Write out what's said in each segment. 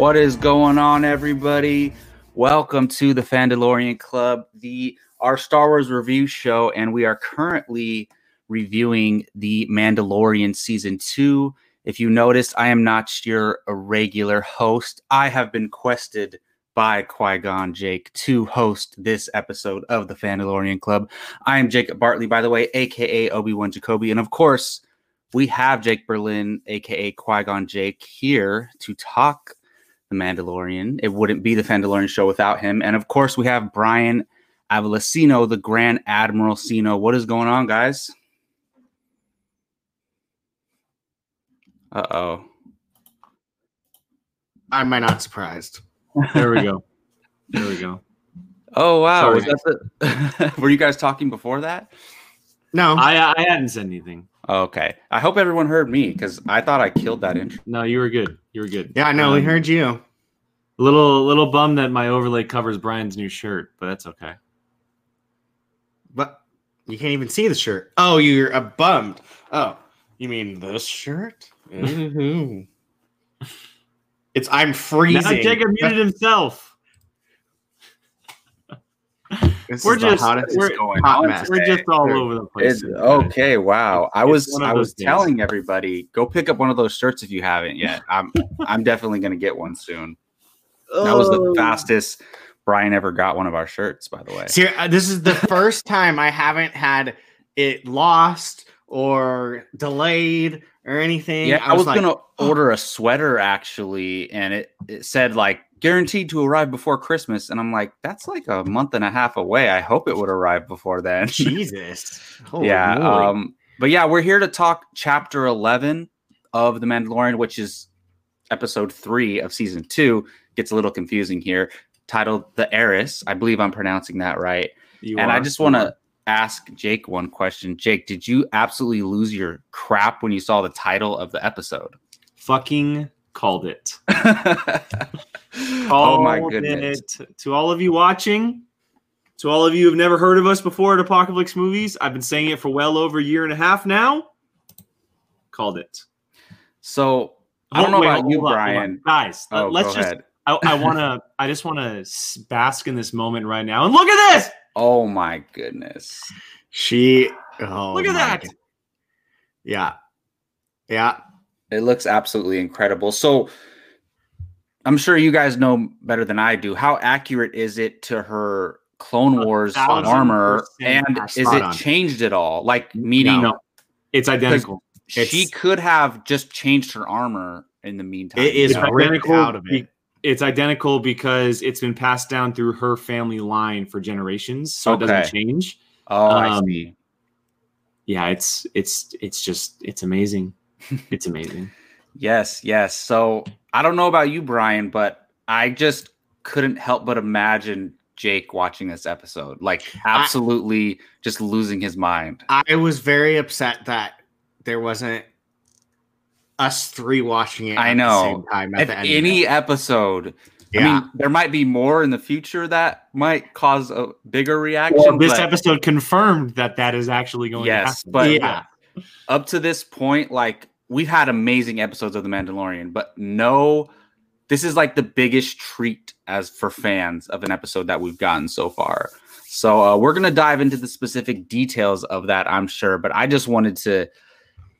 What is going on, everybody? Welcome to the Fandalorian Club, the our Star Wars review show, and we are currently reviewing the Mandalorian season two. If you noticed, I am not your regular host. I have been quested by Qui Gon Jake to host this episode of the Fandalorian Club. I am Jacob Bartley, by the way, aka Obi Wan Jacoby, and of course, we have Jake Berlin, aka Qui Gon Jake, here to talk the Mandalorian. It wouldn't be the Mandalorian show without him. And of course, we have Brian Avalosino, the Grand Admiral Sino. What is going on, guys? Uh oh. Am I not surprised? There we go. There we go. Oh wow! Sorry. Was that the... Were you guys talking before that? No. I I hadn't said anything. Okay. I hope everyone heard me because I thought I killed that intro. No, you were good. You were good. yeah, no, we Um, heard you. Little little bum that my overlay covers Brian's new shirt, but that's okay. But you can't even see the shirt. Oh, you're uh, bummed. Oh, you mean this shirt? Mm-hmm. it's I'm freezing. Now Jacob muted himself. This We're is the just- hottest we're- going. hot Hot mess. mess. We're just all Sure. over the place. It's, okay, wow. I It's was I was those days. telling everybody go pick up one of those shirts if you haven't yet. I'm I'm definitely gonna get one soon. That was Oh. the fastest Brian ever got one of our shirts, by the way. See, uh, this is the first time I haven't had it lost or delayed or anything. Yeah, I was, like, gonna order a sweater actually, and it, it said like guaranteed to arrive before Christmas, and I'm like, that's like a month and a half away. I hope it would arrive before then. Jesus. Holy yeah. Um, but yeah, we're here to talk chapter 11 of The Mandalorian, which is episode three of season two. Gets a little confusing here. Titled The Heiress. I believe I'm pronouncing that right. You and I just want to ask Jake one question. Jake, did you absolutely lose your crap when you saw the title of the episode? fucking called it. oh my goodness. it. To all of you watching, to all of you who've never heard of us before at Apocalypse Movies, I've been saying it for well over a year and a half now. Called it. So I don't know Wait, about you, on. Brian. Guys, Oh, let's just. ahead. I, I want to. I just want to bask in this moment right now. And look at this. Oh my goodness. She. Oh, Look at that. God. Yeah. Yeah. It looks absolutely incredible. So I'm sure you guys know better than I do. How accurate is it to her Clone Wars armor? And is it on. changed at all? Like meaning No, it's identical. she could have just changed her armor in the meantime. It is It's identical out of it. It's identical because it's been passed down through her family line for generations, so it doesn't change. Oh, I um, see. Yeah, it's it's it's just it's amazing. It's amazing. Yes, yes. So I don't know about you, Brian, but I just couldn't help but imagine Jake watching this episode. Like absolutely just losing his mind. I was very upset that there wasn't us three watching it. I at know. The same time at if the end any it. episode Yeah. I mean, there might be more in the future that might cause a bigger reaction. Well, this but episode confirmed that that is actually going. yes, to happen. but yeah. up to this point, like we've had amazing episodes of The Mandalorian, but no, this is like the biggest treat as for fans of an episode that we've gotten so far. So uh, we're gonna dive into the specific details of that, I'm sure. But I just wanted to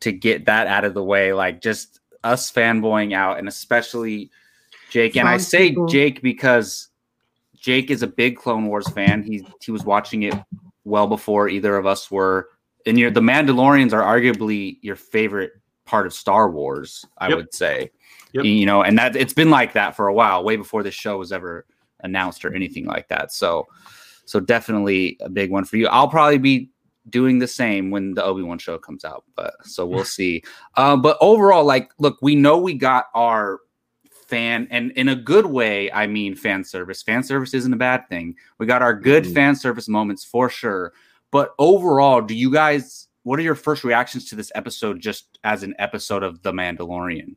to get that out of the way, like just us fanboying out, and especially Jake. And I say. Jake because Jake is a big Clone Wars fan. He he was watching it well before either of us were. And your the Mandalorians are arguably your favorite part of Star Wars, I Yep. would say. Yep. You know, and that it's been like that for a while, way before this show was ever announced or anything like that. So so definitely a big one for you. I'll probably be doing the same when the Obi-Wan show comes out, but so we'll see. Uh, but overall, like, look, we know we got our fan and in a good way i mean fan service fan service isn't a bad thing we got our good Mhm. fan service moments for sure but overall do you guys what are your first reactions to this episode just as an episode of the mandalorian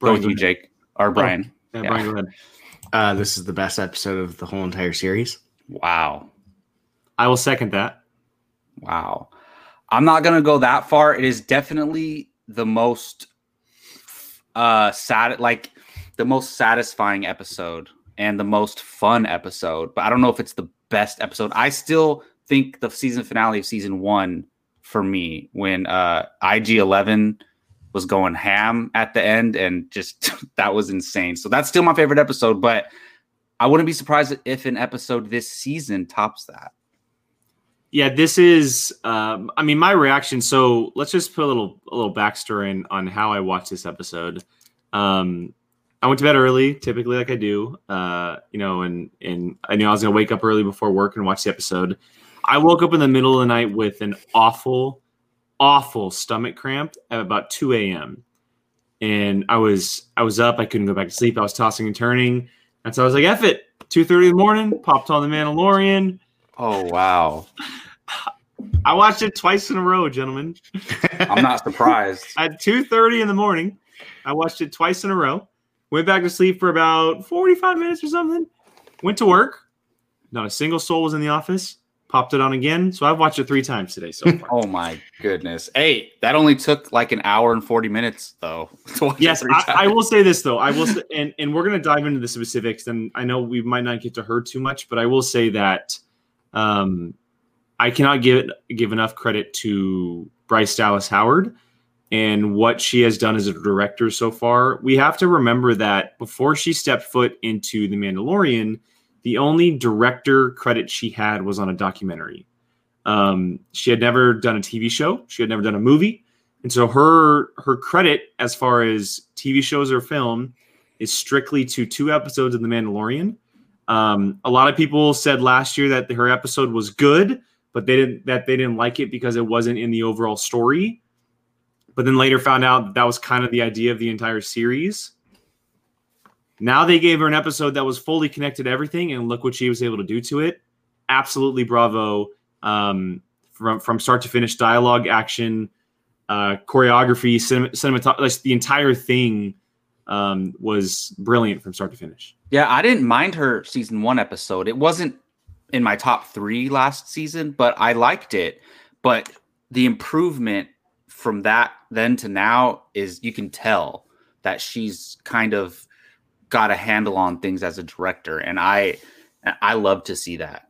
go with you jake or brian Yeah, Yeah. Brian, go ahead. Uh, this is the best episode of the whole entire series. wow I will second that. wow i'm not gonna go that far it is definitely the most uh sad like the most satisfying episode and the most fun episode, but I don't know if it's the best episode. I still think the season finale of season one for me when uh IG Eleven was going ham at the end and just that was insane. So that's still my favorite episode, but I wouldn't be surprised if an episode this season tops that. Yeah, this is. Um, I mean, my reaction. So let's just put a little a little backstory in on how I watched this episode. Um, I went to bed early, typically like I do. Uh, you know, and and I knew I was gonna wake up early before work and watch the episode. I woke up in the middle of the night with an awful, awful stomach cramp at about two a.m. And I was I was up. I couldn't go back to sleep. I was tossing and turning, and so I was like, "F it." Two thirty in the morning. Popped on the Mandalorian. Oh wow. I watched it twice in a row, gentlemen. I'm not surprised. At 2:30 in the morning, I watched it twice in a row. Went back to sleep for about 45 minutes or something. Went to work. Not a single soul was in the office. Popped it on again. So I've watched it three times today so far. oh my goodness. Hey, that only took like an hour and 40 minutes though. to watch it yes, I, I will say this though. I will, say, and and we're gonna dive into the specifics. And I know we might not get to her too much, but I will say that um, I cannot give give enough credit to Bryce Dallas Howard and what she has done as a director so far. We have to remember that before she stepped foot into The Mandalorian, the only director credit she had was on a documentary. Um, she had never done a TV show. She had never done a movie. And so her her credit as far as TV shows or film is strictly to two episodes of The Mandalorian. Um, a lot of people said last year that her episode was good, but they didn't that they didn't like it because it wasn't in the overall story. But then later found out that, that was kind of the idea of the entire series. Now they gave her an episode that was fully connected to everything, and look what she was able to do to it. Absolutely bravo. Um, from from start to finish, dialogue, action, uh, choreography, cinema, cinematography, the entire thing um, was brilliant from start to finish. Yeah, I didn't mind her season one episode. It wasn't in my top three last season, but I liked it. But the improvement from that then to now is you can tell that she's kind of got a handle on things as a director, and I I love to see that.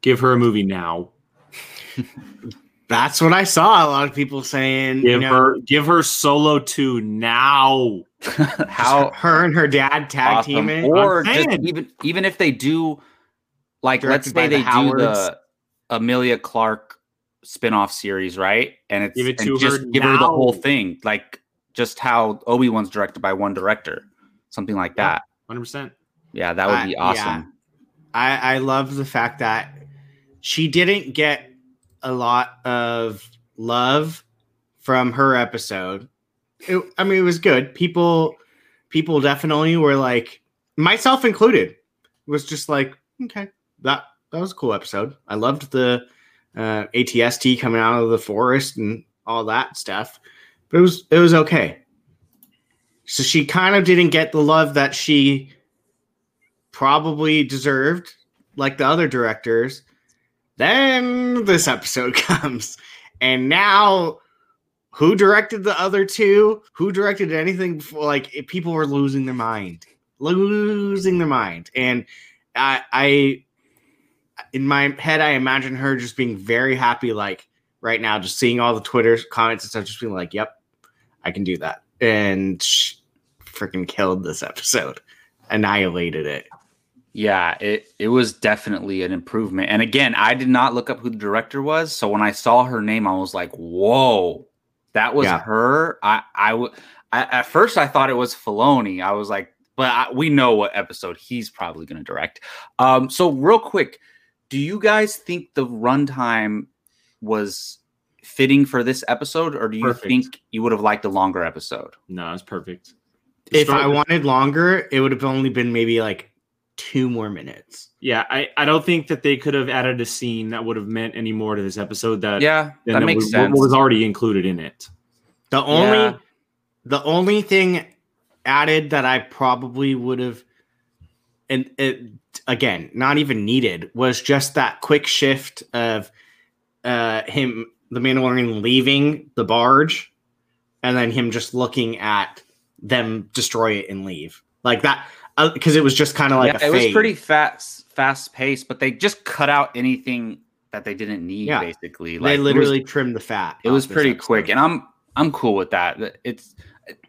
Give her a movie now. That's what I saw. A lot of people saying, Give you know, her give her solo two now. How her and her dad tag awesome. teaming. or just even even if they do like let's Directed by say the they do Howards. the Amelia Clark spin-off series, right? And it's Give it and to just her give her the whole thing, like just how Obi-Wan's directed by one director, something like that. Hundred percent. Yeah, that would be yeah. awesome. I, I love the fact that she didn't get a lot of love from her episode. It, I mean, it was good. People, people definitely were like, myself included, was just like, okay, that that was a cool episode. I loved the uh, ATST coming out of the forest and all that stuff, but it was it was okay. So she kind of didn't get the love that she probably deserved, like the other directors. Then this episode comes, and now who directed the other two? Who directed anything before? Like people were losing their mind, losing their mind, and I, I, in my head, I imagine her just being very happy, like right now, just seeing all the Twitter comments and stuff, just being like, "Yep, I can do that," and freaking killed this episode, annihilated it. Yeah, it it was definitely an improvement. And again, I did not look up who the director was, so when I saw her name, I was like, "Whoa, that was Yeah. her." I I w- I- at first I thought it was Filoni. I was like, but I, we know what episode he's probably going to direct. Um, so real quick, do you guys think the runtime was fitting for this episode, or do you Perfect. think you would have liked a longer episode? No, it's perfect. If I Start- wanted longer, it would have only been maybe like two more minutes. yeah, I, I don't think that they could have added a scene that would have meant any more to this episode that Yeah, than that that makes was, sense. What was already included in it. The only Yeah. the only thing added that I probably would have and it again, not even needed was just that quick shift of uh him the Mandalorian leaving the barge and then him just looking at them destroy it and leave. like that because it was just kind of like yeah, a it was pretty fast, fast paced, but they just cut out anything that they didn't need. Yeah. Basically, they it was- literally trimmed the fat. it was pretty episode. quick and i'm i'm cool with that it's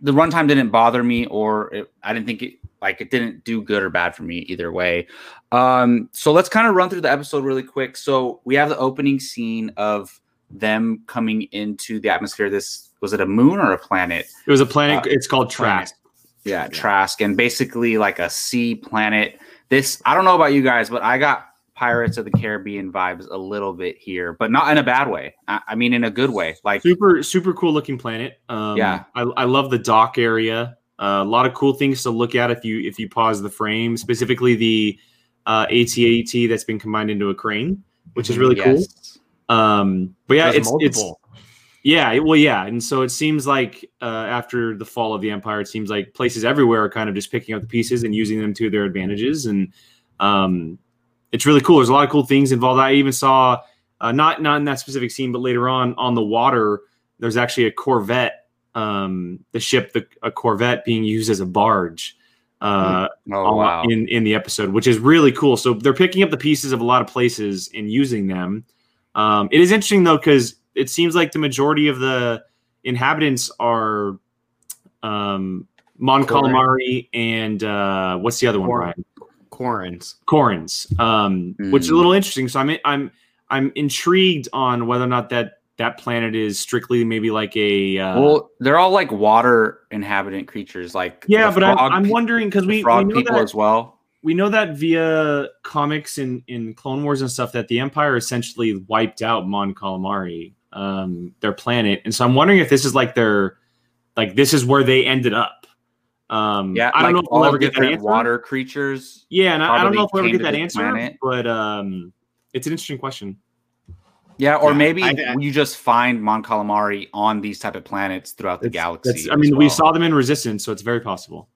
the runtime didn't bother me or it, i didn't think it like it didn't do good or bad for me either way um so let's kind of run through the episode really quick so we have the opening scene of them coming into the atmosphere this was it a moon or a planet It was a planet. Uh, it's called. Trask. yeah, Yeah. Trask, and basically like a sea planet. This I don't know about you guys, but I got Pirates of the Caribbean vibes a little bit here, but not in a bad way. I, I mean, in a good way. Like Super, super cool looking planet. Um, Yeah. I, I love the dock area. Uh, a lot of cool things to look at if you if you pause the frame. Specifically, the uh, AT-AT that's been combined into a crane, which is really cool. Um, but yeah, There's it's it's yeah, it- well, yeah, and so it seems like uh, after the fall of the empire, it seems like places everywhere are kind of just picking up the pieces and using them to their advantages, and um, it's really cool. There's a lot of cool things involved. I even saw uh, not not in that specific scene, but later on on the water, there's actually a Corvette, um, the ship, the a Corvette being used as a barge. Uh, Oh wow. in in the episode, which is really cool. So they're picking up the pieces of a lot of places and using them. Um, it is interesting though because it seems like the majority of the inhabitants are um, Mon Calamari and uh, what's the other one. Brian? Quarrens. Quarrens, um, which is a Mm. little interesting. So I'm I'm I'm intrigued on whether or not that that planet is strictly maybe like a uh, well, they're all like water inhabitant creatures, like yeah, but I'm, I'm wondering because we, we frog know people that, as well. We know that via comics in in Clone Wars and stuff that the Empire essentially wiped out Mon Calamari, um, their planet, and so I'm wondering if this is like their like this is where they ended up. Um, Yeah, I don't like know if we'll ever get that answer. water creatures. Yeah, and I, I don't know if we'll ever get that answer, planet. but um, it's an interesting question. Yeah, or Yeah, maybe I- I- you just find Mon Calamari on these type of planets throughout the galaxy. I as mean, we saw them in Resistance, so it's very possible.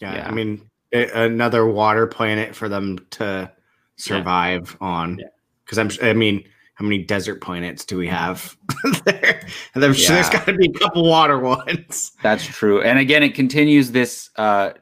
Yeah, Yeah. I mean a- another water planet for them to survive on. Yeah. Because I'm, I mean, how many desert planets do we have there? And I'm sure there's Yeah. got to be a couple water ones. That's true. And again, it continues this uh,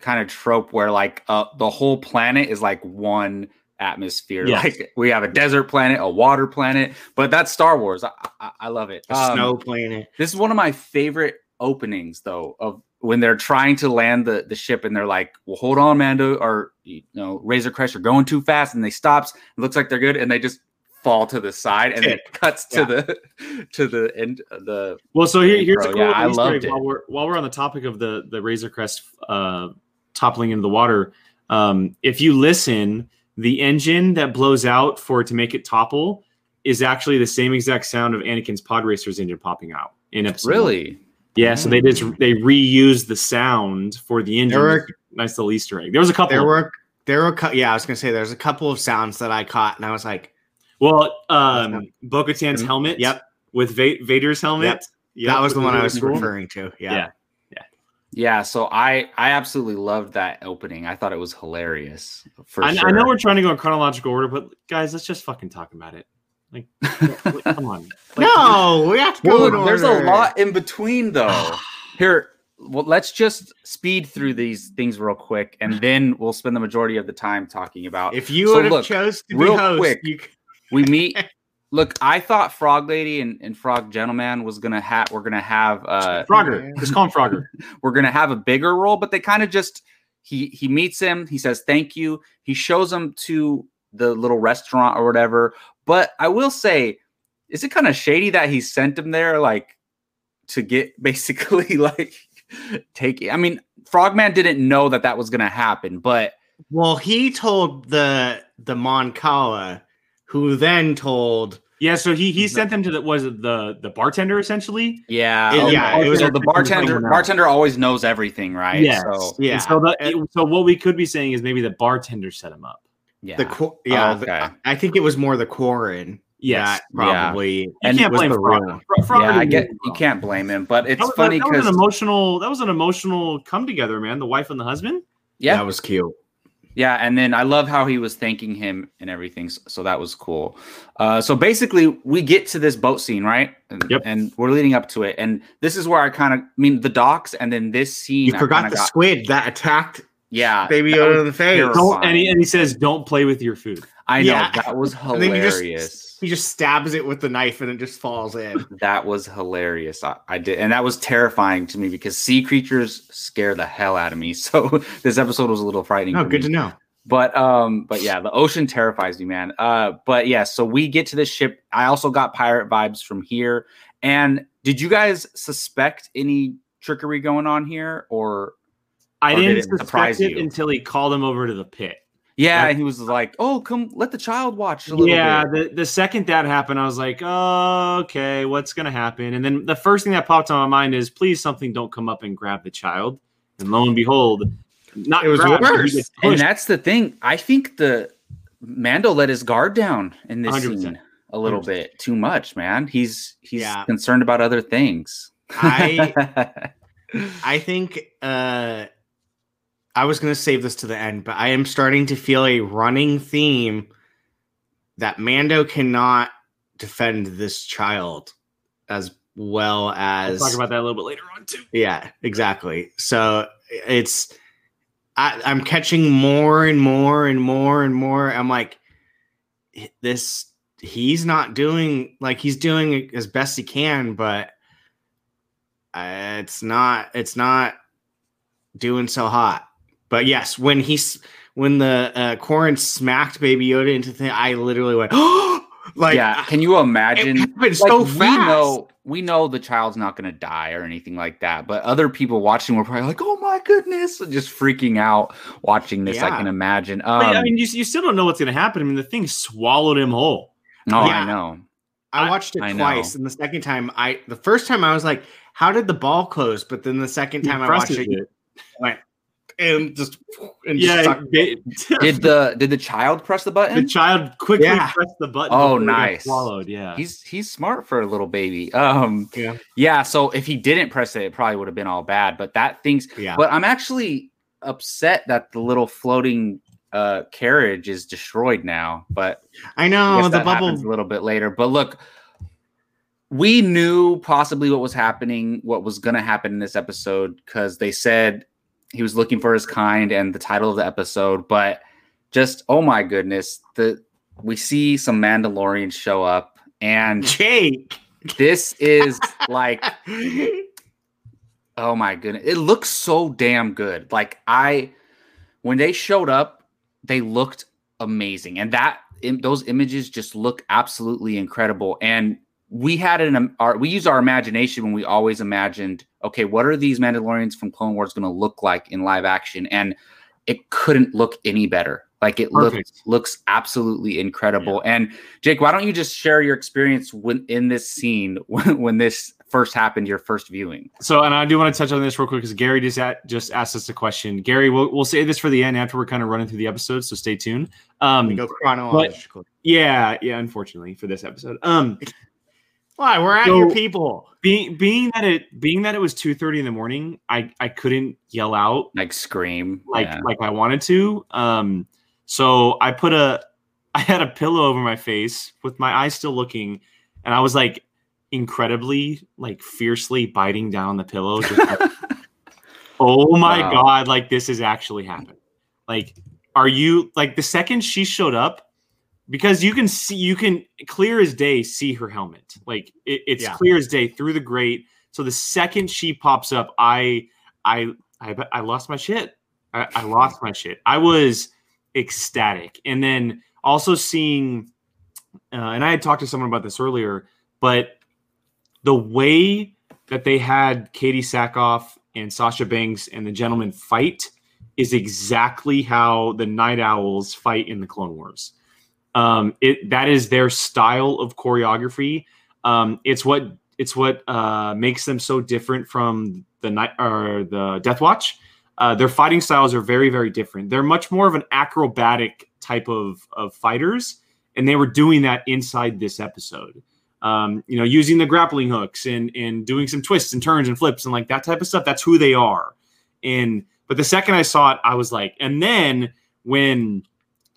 kind of trope where like uh, the whole planet is like one atmosphere. Yes. Like we have a desert planet, a water planet, but that's Star Wars. I, I, I love it. Um, snow planet. This is one of my favorite openings, though, of when they're trying to land the, the ship and they're like, "Well, hold on, Mando," or you know, Razor Crest, you're going too fast, and they stops. It looks like they're good, and they just fall to the side, and it cuts to Yeah. the to the end. The Well, so here, here's a cool yeah, I Easter loved egg it. while we're while we're on the topic of the the Razor Crest uh, toppling into the water. Um, if you listen, the engine that blows out for it to make it topple is actually the same exact sound of Anakin's pod racer's engine popping out in episode. one. Really, Yeah. So they just they reused the sound for the engine. There were- nice little Easter egg. There was a couple. There were there were yeah, I was gonna say there's a couple of sounds that I caught, and I was like, well, um, Bo-Katan's Mhm. helmet. Yep. With Va- Vader's helmet. Yep. Yep, that was the one I was cool. referring to. Yeah. Yeah. yeah. So I I absolutely loved that opening. I thought it was hilarious. For I, sure. I know we're trying to go in chronological order, but guys, let's just fucking talk about it. Like, like, come on. Like, no, we have to Well, go. look, in there's a lot in between though. Here, well, let's just speed through these things real quick, and then we'll spend the majority of the time talking about. If you So would have look, chose to be real host, quick, you c- we meet. Look, I thought Frog Lady and, and Frog Gentleman was gonna have. We're gonna have. uh Frogger. Just call him Frogger. We're gonna have a bigger role, but they kind of just. He he meets him. He says thank you. He shows him to the little restaurant or whatever. But I will say, is it kind of shady that he sent him there, like to get basically like take? I mean, Frogman didn't know that that was gonna happen, but well, he told the the Mon Cala, who then told Yeah, so he he sent them to the was it the the bartender essentially. yeah, It- okay. yeah, it was so the bartender. Bartender always knows everything, right? Yes. So Yeah. And so the, so what we could be saying is maybe the bartender set him up. Yeah, the Qu- yeah. Oh, the- okay. I think it was more the Quarren. Yes. that probably. You And can't blame the Frogger. Fro- Frogger yeah, I get do you can't blame him, but it's That was, funny that, that was because an emotional. That was an emotional come together, man. The wife and the husband. yeah, that was cute. Yeah, and then I love how he was thanking him and everything. s- So that was cool. Uh, so basically, we get to this boat scene, right? And, Yep. and we're leading up to it, and this is where I kind of I mean the docks, and then this scene. You I forgot the got- squid that attacked Yeah, Baby that Yoda in the face. Don't, and, he, and he says, "Don't play with your food." I know Yeah. that was And then he just- hilarious. He just stabs it with the knife and it just falls in. That was hilarious. I, I did, and that was terrifying to me because sea creatures scare the hell out of me. So this episode was a little frightening. Oh, for good me. to know. But um, but yeah, the ocean terrifies me, man. Uh, but yeah, so we get to this ship. I also got pirate vibes from here. And did you guys suspect any trickery going on here, or I did didn't surprise it you? until he called him over to the pit. yeah? And he was like, "Oh, come, let the child watch a little Yeah, bit." the, the second that happened, I was like, oh, okay, what's gonna happen? And then the first thing that popped on my mind is, please, something don't come up and grab the child. And lo and behold, not It was grab, but he worse. And that's the thing. I think the Mando let his guard down in this 100%. scene a little 100%. bit too much, man. He's he's Yeah. concerned about other things. I I think uh I was gonna save this to the end, but I am starting to feel a running theme that Mando cannot defend this child as well as We'll talk about that a little bit later on too. Yeah, exactly. So it's I, I'm catching more and more and more and more. I'm like, this he's not doing like he's doing as best he can, but uh, it's not it's not doing so hot. But yes, when he's when the uh, Quarren smacked Baby Yoda into the thing, I literally went, oh, like yeah, can you imagine? it happened Like, so we know we know the child's not going to die or anything like that, but other people watching were probably like, "Oh my goodness!" just freaking out watching this. I can imagine. But, Um, I mean, you, you still don't know what's gonna happen. I mean, the thing swallowed him whole. no, yeah. I know. I I- watched it I twice, know. and the second time, I the first time I was like, "How did the ball close?" But then the second He time I watched presses it, it went and just and Yeah, just Did the did the child press the button? the child quickly Yeah. pressed the button. Oh, before he got nice. Swallowed. Yeah. He's he's smart for a little baby. Um, Yeah. yeah. So if he didn't press it, it probably would have been all bad. But that thing's. yeah. But I'm actually upset that the little floating uh carriage is destroyed now. But I I know guess the that bubble. a little bit later. But look, we knew possibly what was happening, what was going to happen in this episode, because they said he was looking for his kind and the title of the episode. But just oh my goodness, the we see some Mandalorians show up, and Jake. this is like oh my goodness, it looks so damn good. Like I, when they showed up, they looked amazing, and that those images just look absolutely incredible. And we had an our we used our imagination when we always imagined, okay, what are these Mandalorians from Clone Wars going to look like in live action? And it couldn't look any better. Like it looks Perfect. looks absolutely incredible. And Jake, why don't you just share your experience when in this scene when, when this first happened, your first viewing? So, and I do want to touch on this real quick because Gary just at, just asked us a question. Gary, we'll, we'll say this for the end after we're kind of running through the episode, so stay tuned. Um, we go chronological. yeah, yeah. Unfortunately for this episode, um, Why we're at So- your people? being being that it being that it was two thirty in the morning, I I couldn't yell out Like scream. like yeah. like I wanted to. Um, so I put a I had a pillow over my face with my eyes still looking, and I was like incredibly like fiercely biting down the pillow. Just like, oh my Wow. god! Like this is actually happening. Like, are you like the second she showed up? Because you can see, you can clear as day see her helmet. Like it, it's Yeah. clear as day through the grate. So the second she pops up, I, I, I, I lost my shit. I, I lost my shit. I was ecstatic. And then also seeing, uh, and I had talked to someone about this earlier, but the way that they had Katee Sackhoff and Sasha Banks and the gentleman fight is exactly how the Night Owls fight in the Clone Wars. Um, it that is their style of choreography. Um, it's what it's what uh, makes them so different from the night or the Death Watch. Uh, their fighting styles are very very different. They're much more of an acrobatic type of of fighters, and they were doing that inside this episode. Um, you know, using the grappling hooks and and doing some twists and turns and flips and like that type of stuff. That's who they are. And but the second I saw it, I was like, and then when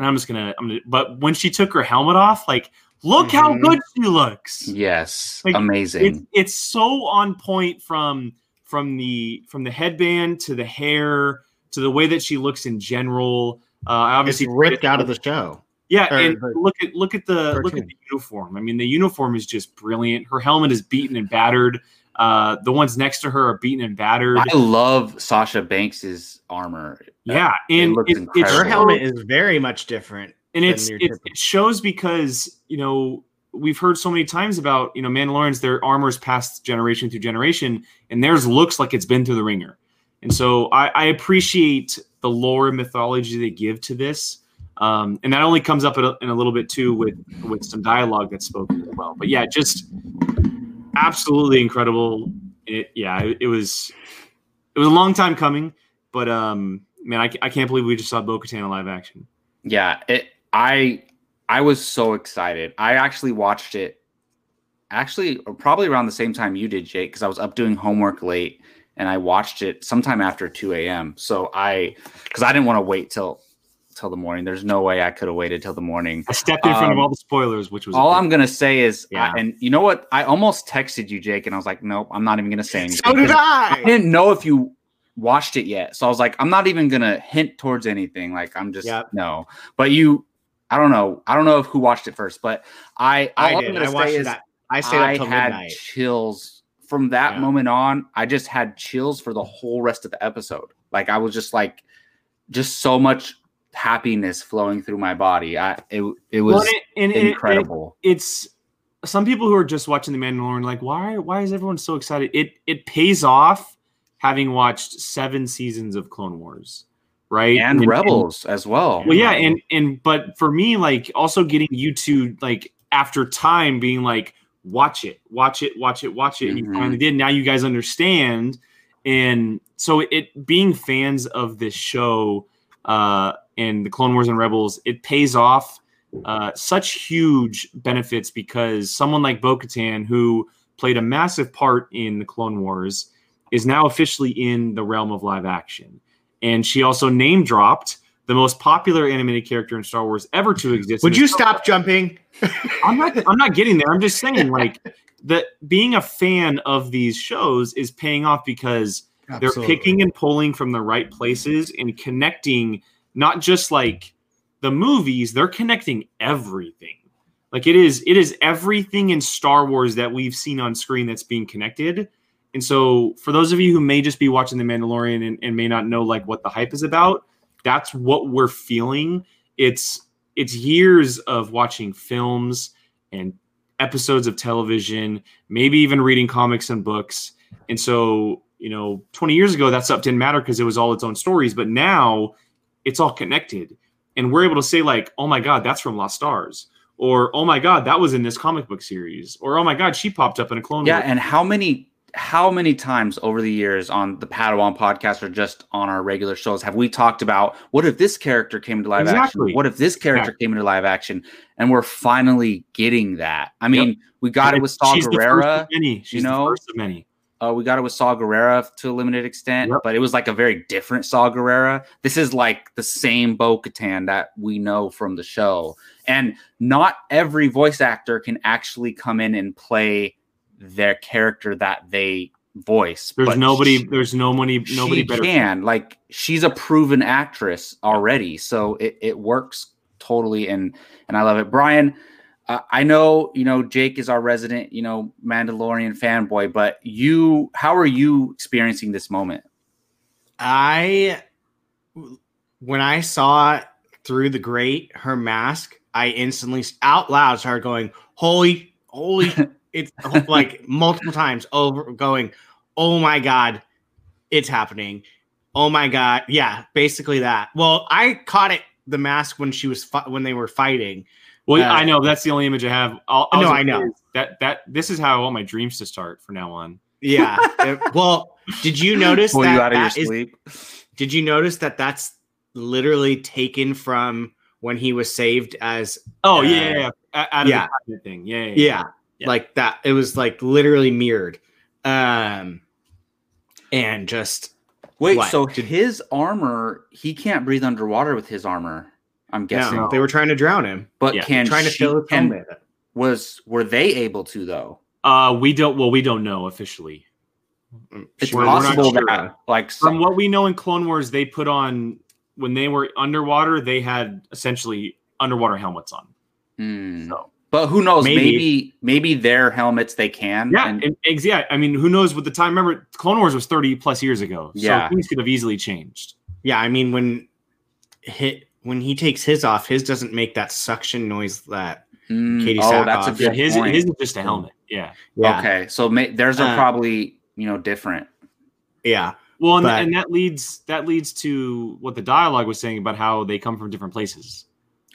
and I'm just gonna, I'm gonna, but when she took her helmet off, like, look how Mhm. good she looks. yes, Like, amazing. It's it's so on point from from the from the headband to the hair to the way that she looks in general. Uh, obviously It's ripped out of the show. Yeah, or and the look at look at the look at the uniform. I mean, the uniform is just brilliant. Her helmet is beaten and battered. Uh, the ones next to her are beaten and battered. I love Sasha Banks's armor. yeah, and looks it, it. Her helmet is very much different. and it's it, it shows because you know we've heard so many times about you know Mandalorians their armor's passed generation through generation and theirs looks like it's been through the ringer and so I, I appreciate the lore and mythology they give to this um, and that only comes up in a, in a little bit too with with some dialogue that's spoken as well but yeah just absolutely incredible it yeah it, it was it was a long time coming but um man I, I can't believe we just saw Bo-Katan in live action Yeah, it. I I was so excited. I actually watched it. Actually, probably around the same time you did, Jake, because I was up doing homework late, and I watched it sometime after two a.m. So I, because I didn't want to wait till till the morning. There's no way I could have waited till the morning. I stepped in front of Um, all the spoilers, which was All I'm gonna say is, Yeah. I- and you know what? I almost texted you, Jake, and I was like, nope, I'm not even gonna say anything. So did I I. didn't know if you watched it yet. So I was like, I'm not even gonna hint towards anything. Like I'm just Yep. no. But you I don't know. I don't know if who watched it first, but I I did. I watched say it. is At, I stayed I up till had midnight. chills from that Yeah. moment on. I just had chills for the whole rest of the episode. Like I was just like just so much happiness flowing through my body. I it it was Well, and it- and incredible. it- it's some people who are just watching the Mandalorian like, why? Why is everyone so excited? It it pays off having watched seven seasons of Clone Wars, right? and Rebels as well. well, yeah, and and but for me, like also getting you to like after time being like, watch it, watch it, watch it, watch it, and you Mhm. finally did. Now you guys understand, and so it being fans of this show uh, and the Clone Wars and Rebels, it pays off uh, such huge benefits because someone like Bo-Katan, who played a massive part in the Clone Wars, is now officially in the realm of live action. And she also name dropped the most popular animated character in Star Wars ever to exist. Would you stop jumping? I'm not. I'm not getting there. I'm just saying, like that. Being a fan of these shows is paying off because they're picking and pulling from the right places and connecting not just like the movies they're connecting everything. Like it is it is everything in star wars that we've seen on screen that's being connected. And so for those of you who may just be watching the mandalorian and, and may not know like what the hype is about that's what we're feeling. It's it's years of watching films and episodes of television maybe even reading comics and books. And so, you know, 20 years ago, that stuff didn't matter because it was all its own stories. But now it's all connected. And we're able to say, like, oh my God, that's from Lost Stars. Or, oh my God, that was in this comic book series. Or, oh my God, she popped up in a clone. Yeah, and how many how many times over the years on the Padawan podcast or just on our regular shows have we talked about what if this character came to live Exactly. action? What if this character came into live action? And we're finally getting that. I mean, we got it with Saw She's the first of many. She's know? the first of many. Uh, we got it with Saw Gerrera to a limited extent, Yep. but it was like a very different Saw Gerrera. This is like the same Bo Katan that we know from the show. And not every voice actor can actually come in and play their character that they voice. There's nobody. she- there's no money. Nobody she better. can. Like she's a proven actress already, so it, it works totally, and and I love it. Brian, uh, I know you know Jake is our resident you know Mandalorian fanboy, but you, how are you experiencing this moment? I when I saw through the grate her mask, I instantly out loud started going, "Holy, holy!" it's like multiple times over, going, "Oh my god, it's happening!" Oh my god, yeah, basically that. Well, I caught it the mask when she was fi- when they were fighting. Well, Uh, I know that's the only image I have. I'll, I'll No, I know. say that that this is how I want my dreams to start from now on. Yeah. it- well, did you notice Pull that, you out of your that is- sleep. Did you notice that that's literally taken from when he was saved as Oh Uh, yeah, yeah, yeah. Out of yeah. the thing. Yeah, yeah, yeah, Yeah. like that it was like literally mirrored um and just Wait, What? so Did- his armor, he can't breathe underwater with his armor. I'm guessing, no, they were trying to drown him but Yeah, can trying to she- fill his can- helmet Was were they able to though? Uh, we don't. Well, we don't know officially. It's We're- we're not possible sure. that like From what we know in Clone Wars, they put on when they were underwater, they had essentially underwater helmets on. Hmm. So but who knows? Maybe. Maybe. maybe their helmets they can. yeah, and- and, yeah. I mean, who knows with the time? Remember, Clone Wars was thirty plus years ago. So Yeah. things could have easily changed. Yeah, I mean when hit when he takes his off, his doesn't make that suction noise that Hmm. Katee oh, that's a good his point. his is just a helmet. Yeah. yeah. Okay, so may, theirs are Uh, probably you know different. Yeah. Well, and, But- and that leads that leads to what the dialogue was saying about how they come from different places.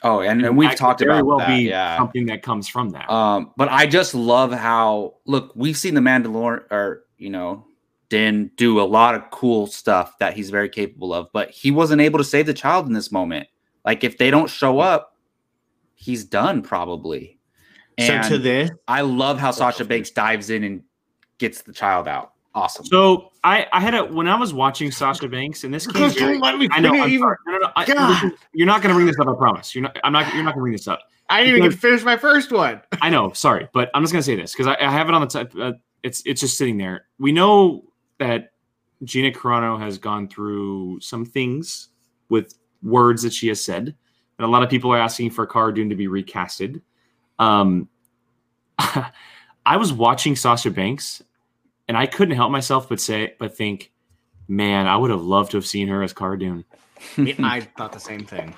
Oh, and, and we've That could talked very about well that. be yeah. something that comes from that. Um, but I just love how look we've seen the Mandalorian or you know Din do a lot of cool stuff that he's very capable of, but he wasn't able to save the child in this moment. Like if they don't show up, he's done probably. And so to this, I love how Sasha Banks dives in and gets the child out. Awesome. So I, I had a when I was watching Sasha Banks, and this came. Because very- don't let me I know. I'm sorry. No, no, no. I, God. listen, you're not going to bring this up. I promise. You're not. I'm not. You're not going to bring this up. I didn't even finish my first one. I know. Sorry, but I'm just going to say this because I, I have it on the top. Uh, it's it's just sitting there. We know that Gina Carano has gone through some things with words that she has said, and a lot of people are asking for Cara Dune to be recasted. Um, I was watching Sasha Banks, and I couldn't help myself but say, but think, man, I would have loved to have seen her as Cara Dune. I thought the same thing.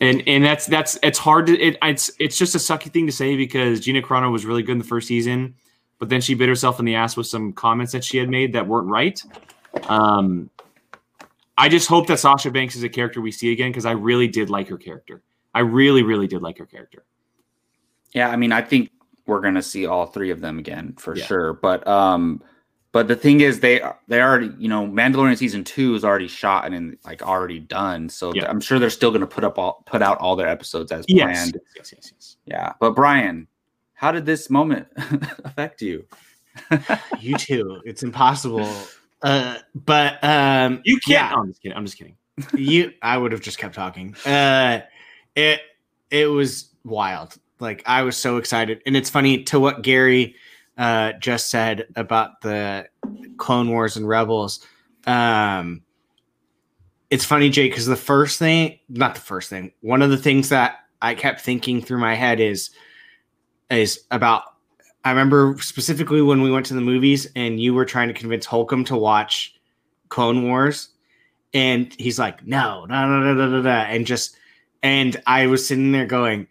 And and that's that's it's hard to it, it's it's just a sucky thing to say because Gina Carano was really good in the first season, but then she bit herself in the ass with some comments that she had made that weren't right. Um, I just hope that Sasha Banks is a character we see again because I really did like her character. I really really did like her character. Yeah, I mean, I think we're gonna see all three of them again for Yeah. sure. But um, but the thing is, they they already you know Mandalorian season two is already shot and in, like already done. So Yeah. I'm sure they're still gonna put up all put out all their episodes as Yes, planned. yes, yes, yes. Yeah, but Brian, how did this moment affect you? You too. It's impossible. Uh, but um, You can't. Yeah. no, I'm just kidding. I'm just kidding. you I would have just kept talking. Uh it it was wild. Like I was so excited. And it's funny to what Gary uh just said about the Clone Wars and Rebels. Um it's funny, Jake, because the first thing, not the first thing, one of the things that I kept thinking through my head is is about I remember specifically when we went to the movies and you were trying to convince Holcomb to watch Clone Wars and he's like, no, no, no, no, no, no, no, and just, and I was sitting there going,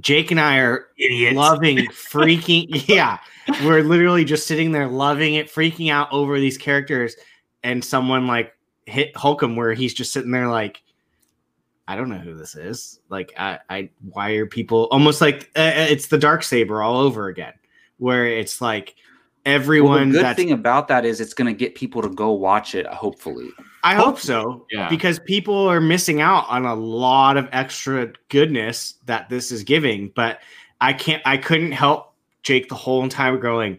Jake and I are Idiots. loving freaking, yeah, we're literally just sitting there loving it, freaking out over these characters, and someone like hit Holcomb where he's just sitting there like, I don't know who this is. Like, I, I why are people almost like uh, it's the dark saber all over again, where it's like Well, everyone the good that's thing about that is it's gonna get people to go watch it. Hopefully, I hope so. Yeah. Because people are missing out on a lot of extra goodness that this is giving. But I can't I couldn't help Jake the whole time going,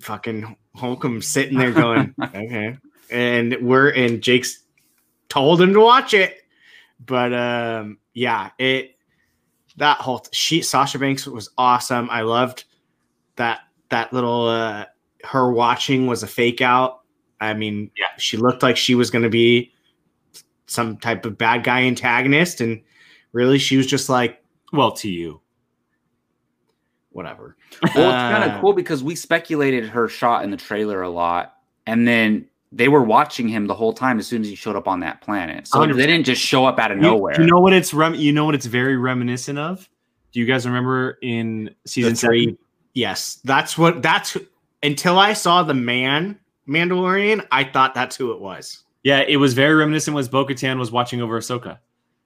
fucking Holcomb sitting there going, okay. And we're and Jake's told him to watch it. But um yeah, it that whole she Sasha Banks was awesome. I loved that that little uh her watching was a fake out. I mean, Yeah. she looked like she was going to be some type of bad guy antagonist, and really, she was just like, Well, to you. whatever. well, it's kind Uh, of cool because we speculated her shot in the trailer a lot, and then they were watching him the whole time as soon as he showed up on that planet. So 100. they didn't just show up out of nowhere. You, know what it's rem- you know what it's very reminiscent of? Do you guys remember in season three- three? Yes, that's what that's until I saw the man Mandalorian, I thought that's who it was. Yeah, it was very reminiscent was Bo Katan was watching over Ahsoka.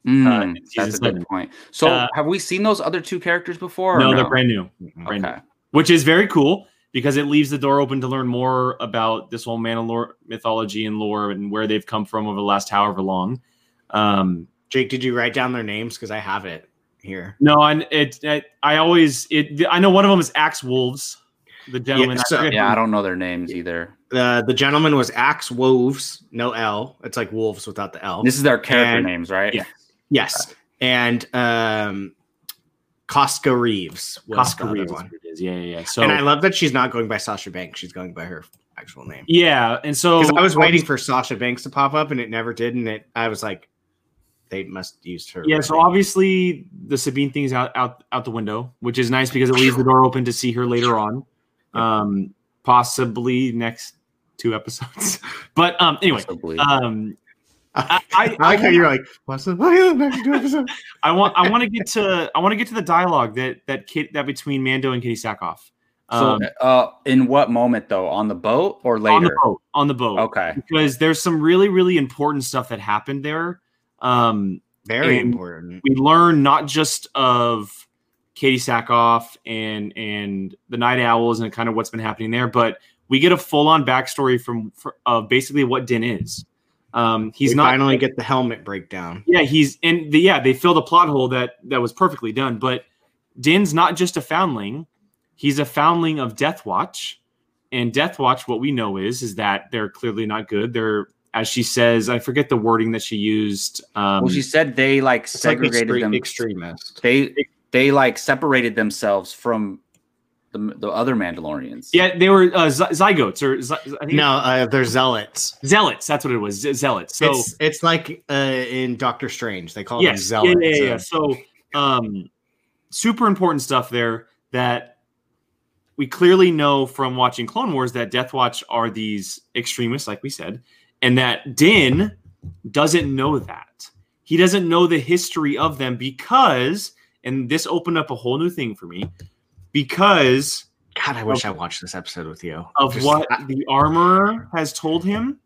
Mm, uh, that's a good seven. point. So, Uh, have we seen those other two characters before? or No, they're brand new. brand new. Which is very cool because it leaves the door open to learn more about this whole Mandalore mythology and lore and where they've come from over the last however long. Um, Jake, did you write down their names? Because I have it here. no, and it, it I always it I know one of them is Axe Woves, the gentleman. Yeah, I so- forget Yeah, I don't know their names either. Uh, the gentleman was Axe Woves, no L. It's like wolves without the L. This is their character And- names, right? yeah. yes, and um, Koska Reeves was Koska other Reeves is one. what it is. Yeah, yeah, yeah. So and I love that she's not going by Sasha Banks; she's going by her actual name. Yeah, and so I was waiting for Sasha Banks to pop up and it never did, and it I was like, they must use her. Yeah, so obviously the Sabine thing is out out out the window, which is nice because it leaves the door open to see her later on, um, possibly next two episodes. But um, anyway, Possibly. um, I, I, I like how you're like, what's the oh, yeah, next two? I want I want to get to I want to get to the dialogue that that kid that between Mando and Katee Sackhoff. Um, so, uh, in what moment though? On the boat or later? on the boat, on the boat, Okay. because there's some really really important stuff that happened there. Um, Very important. we learn not just of Katee Sackhoff and and the Nite Owls and kind of what's been happening there, but we get a full on backstory from for, of basically what Din is. Um, he's we not finally get the helmet breakdown. yeah he's and the, yeah they filled a plot hole that that was perfectly done, but Din's not just a foundling; he's a foundling of Death Watch, and Death Watch. What we know is is that they're clearly not good. They're as she says, I forget the wording that she used. Um, Well, she said they like It's like segregated extre- them. extremist. They they like separated themselves from the the other Mandalorians. yeah, they were uh, zy- zygotes or zy- I think No, uh, they're zealots. zealots. That's what it was. z- Zealots. So it's it's like uh, in Doctor Strange, they call them yes, yeah, zealots. yeah, yeah, yeah. Uh, So um, super important stuff there that we clearly know from watching Clone Wars that Death Watch are these extremists, like we said, and that Din doesn't know that. He doesn't know the history of them because, and this opened up a whole new thing for me, because God, I wish I watched this episode with you. of Just- what I- the armorer has told him.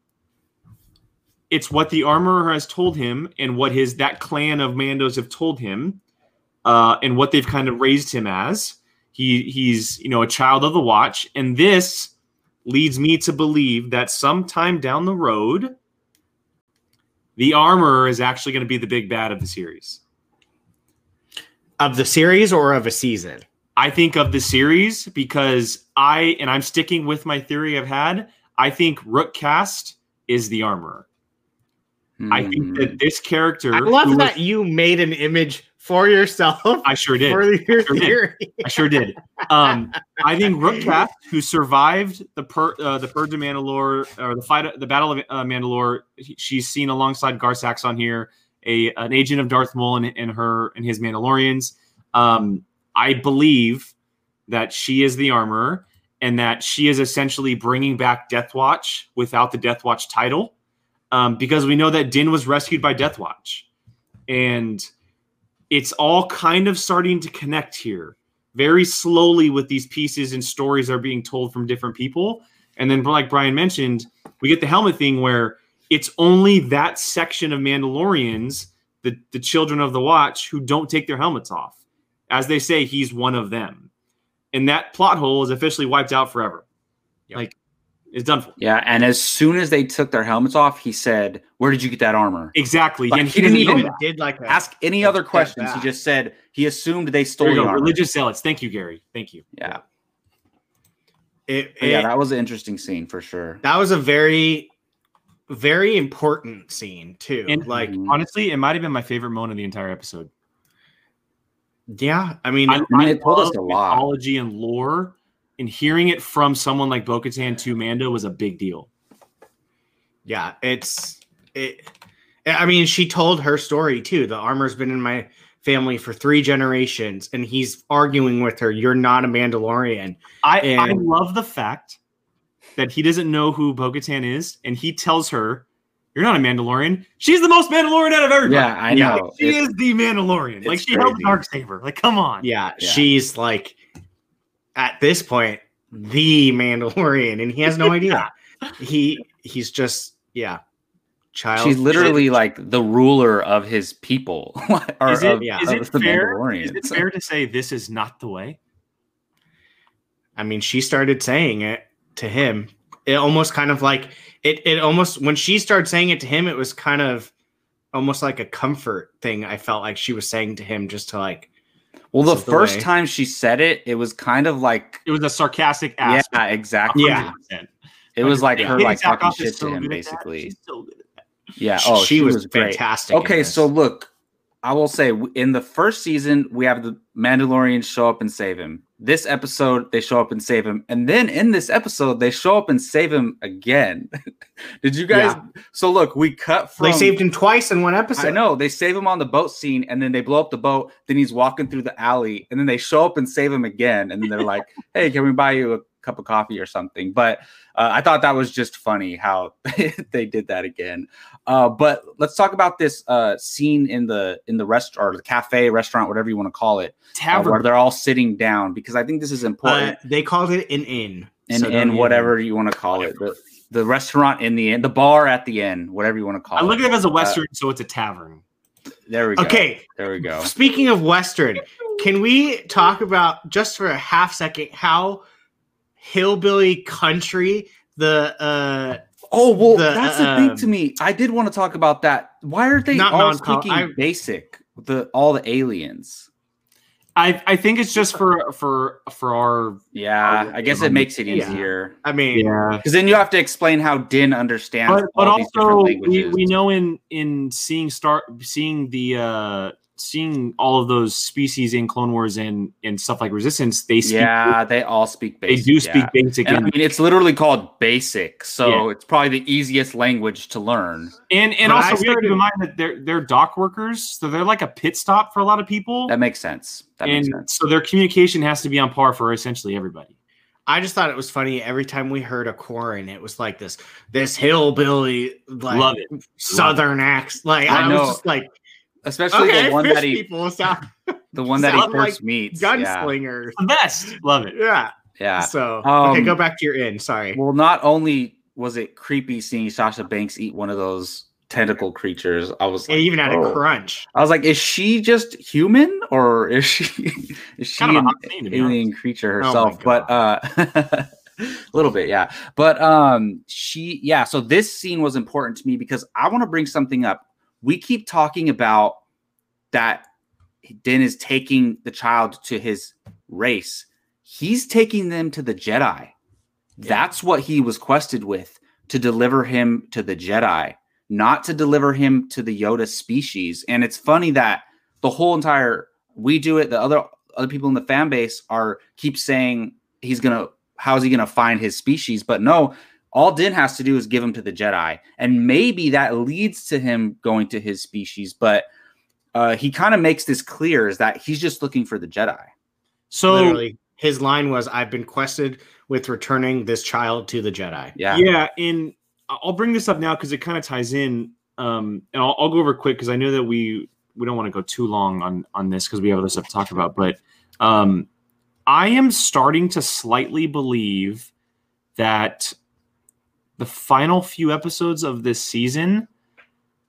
It's what the armorer has told him, and what his that clan of Mandos have told him, uh, and what they've kind of raised him as. He he's you know a child of the Watch, and this leads me to believe that sometime down the road, the armorer is actually going to be the big bad of the series. of the series or of a season. I think of the series because I and I'm sticking with my theory I've had. I think Rook Kast is the armorer. I think Hmm. that this character I love that was- you made an image for yourself I sure did. for your Sure did. theory. I sure did. Um, I think Rook Cast, who survived the per, uh, the Purge of Mandalore or the fight, the Battle of uh, Mandalore, she's seen alongside Gar Saxon here, a an agent of Darth Maul and, and her and his Mandalorians. Um, I believe that she is the armorer and that she is essentially bringing back Death Watch without the Death Watch title, um, because we know that Din was rescued by Death Watch, and it's all kind of starting to connect here very slowly with these pieces and stories are being told from different people. And then, like Brian mentioned, we get the helmet thing where it's only that section of Mandalorians, the, the children of the watch, who don't take their helmets off. As they say, he's one of them. And that plot hole is officially wiped out forever. Yep. Like, it's done for. Yeah, and as soon as they took their helmets off, he said, "Where did you get that armor?" Exactly. Like, and he didn't doesn't even did like that. Ask any Let's other get questions. He just said he assumed they stole you the armor. Religious zealots. Thank you, Gary. Thank you. Yeah, It, But yeah, that was an interesting scene for sure. that was a very, very important scene too. And like, Mhm. honestly, it might have been my favorite moment of the entire episode. Yeah, I mean, I, mean, it told us a lot. mythology and lore, and hearing it from someone like Bo-Katan to Mando was a big deal. yeah, it's it. I mean, she told her story too. The armor's been in my family for three generations, and he's arguing with her. You're not a Mandalorian. I, I love the fact that he doesn't know who Bo-Katan is, and he tells her, "You're not a Mandalorian. She's the most Mandalorian out of everybody. Yeah, I Yeah, know. she It- is the Mandalorian. Like it's she held the crazy. dark saber. Like, come on. Yeah, Yeah. she's like at this point the Mandalorian, and he has no idea. he he's just yeah, child. She's literally like the ruler of his people. or Is it, of, yeah, is it the fair? Is it fair to say this is not the way? I mean, she started saying it to him. It almost kind of like it. It almost when she started saying it to him, it was kind of almost like a comfort thing. I felt like she was saying to him just to like Well, the This is the first time she said it, it was kind of like It was a sarcastic ass. yeah, exactly. Yeah. 100%. It was like Yeah. her like talking shit to him, good at that. basically. She's so good at that. Yeah. Oh, she was, great. fantastic. in Okay, so look, I will say in the first season we have the Mandalorians show up and save him. This episode, they show up and save him, and then in this episode, they show up and save him again. Did you guys? So look, we cut from. they saved him twice in one episode. I know they save him on the boat scene, and then they blow up the boat. Then he's walking through the alley, and then they show up and save him again, and then they're like, "Hey, can we buy you a cup of coffee or something?" But uh, I thought that was just funny how they did that again. Uh, but let's talk about this uh, scene in the in the rest or the cafe, restaurant, whatever you want to call it, uh, Tavern. where they're all sitting down because I think this is important. Uh, they called it an inn. and so even- whatever you want to call it, the, the restaurant in the end, the bar at the end, whatever you want to call I it. I look at it as a western, so it's a tavern. There we go. Okay, there we go. Speaking of Western, can we talk about just for a half second how hillbilly country the uh Oh well, the, that's the thing um, to me. I did want to talk about that. Why are they Not all non-col- speaking I- basic? The all the aliens. I I think it's just for for for our Yeah, I guess it makes it Yeah. easier I mean yeah. because then you have to explain how Din understands But, but these also we, we know in in seeing start seeing the uh seeing all of those species in Clone Wars and and stuff like Resistance, they speak yeah, they all speak they basic. do yeah. speak basic And I mean, it's literally called basic, so Yeah. it's probably the easiest language to learn. and, and But also I we have to keep in mind that they're they're dock workers, so they're like a pit stop for a lot of people. That makes sense. That and makes sense. so their communication has to be on par for essentially everybody. I just thought it was funny every time we heard a Quarren, it was like this this hillbilly like Love it. southern accent. Like I I, know. was just like Especially okay, the one that he, people sound the one that he sound first like meets. Yeah, gunslingers. The best. Love it. Yeah. yeah. So Um, okay, go back to your inn. Sorry. Well, not only was it creepy seeing Sasha Banks eat one of those tentacle creatures, I was like, even had oh. a crunch. I was like, is she just human or is she is she Kind of a an hot scene, to be alien creature Oh herself? but uh a little bit, yeah. But um she yeah, so this scene was important to me because I want to bring something up. We keep talking about that Din is taking the child to his race. He's taking them to the Jedi. That's what he was quested with to deliver him to the Jedi, not to deliver him to the Yoda species. And it's funny that the whole entire we do it, the other other people in the fan base are keep saying he's gonna how's he gonna find his species? But no, all Din has to do is give him to the Jedi, and maybe that leads to him going to his species. But uh, he kind of makes this clear is that he's just looking for the Jedi. So Literally, his line was, "I've been quested with returning this child to the Jedi." Yeah, yeah, and I'll bring this up now because it kind of ties in. Um, and I'll, I'll go over quick because I know that we we don't want to go too long on on this because we have other stuff to talk about. But um, I am starting to slightly believe that the final few episodes of this season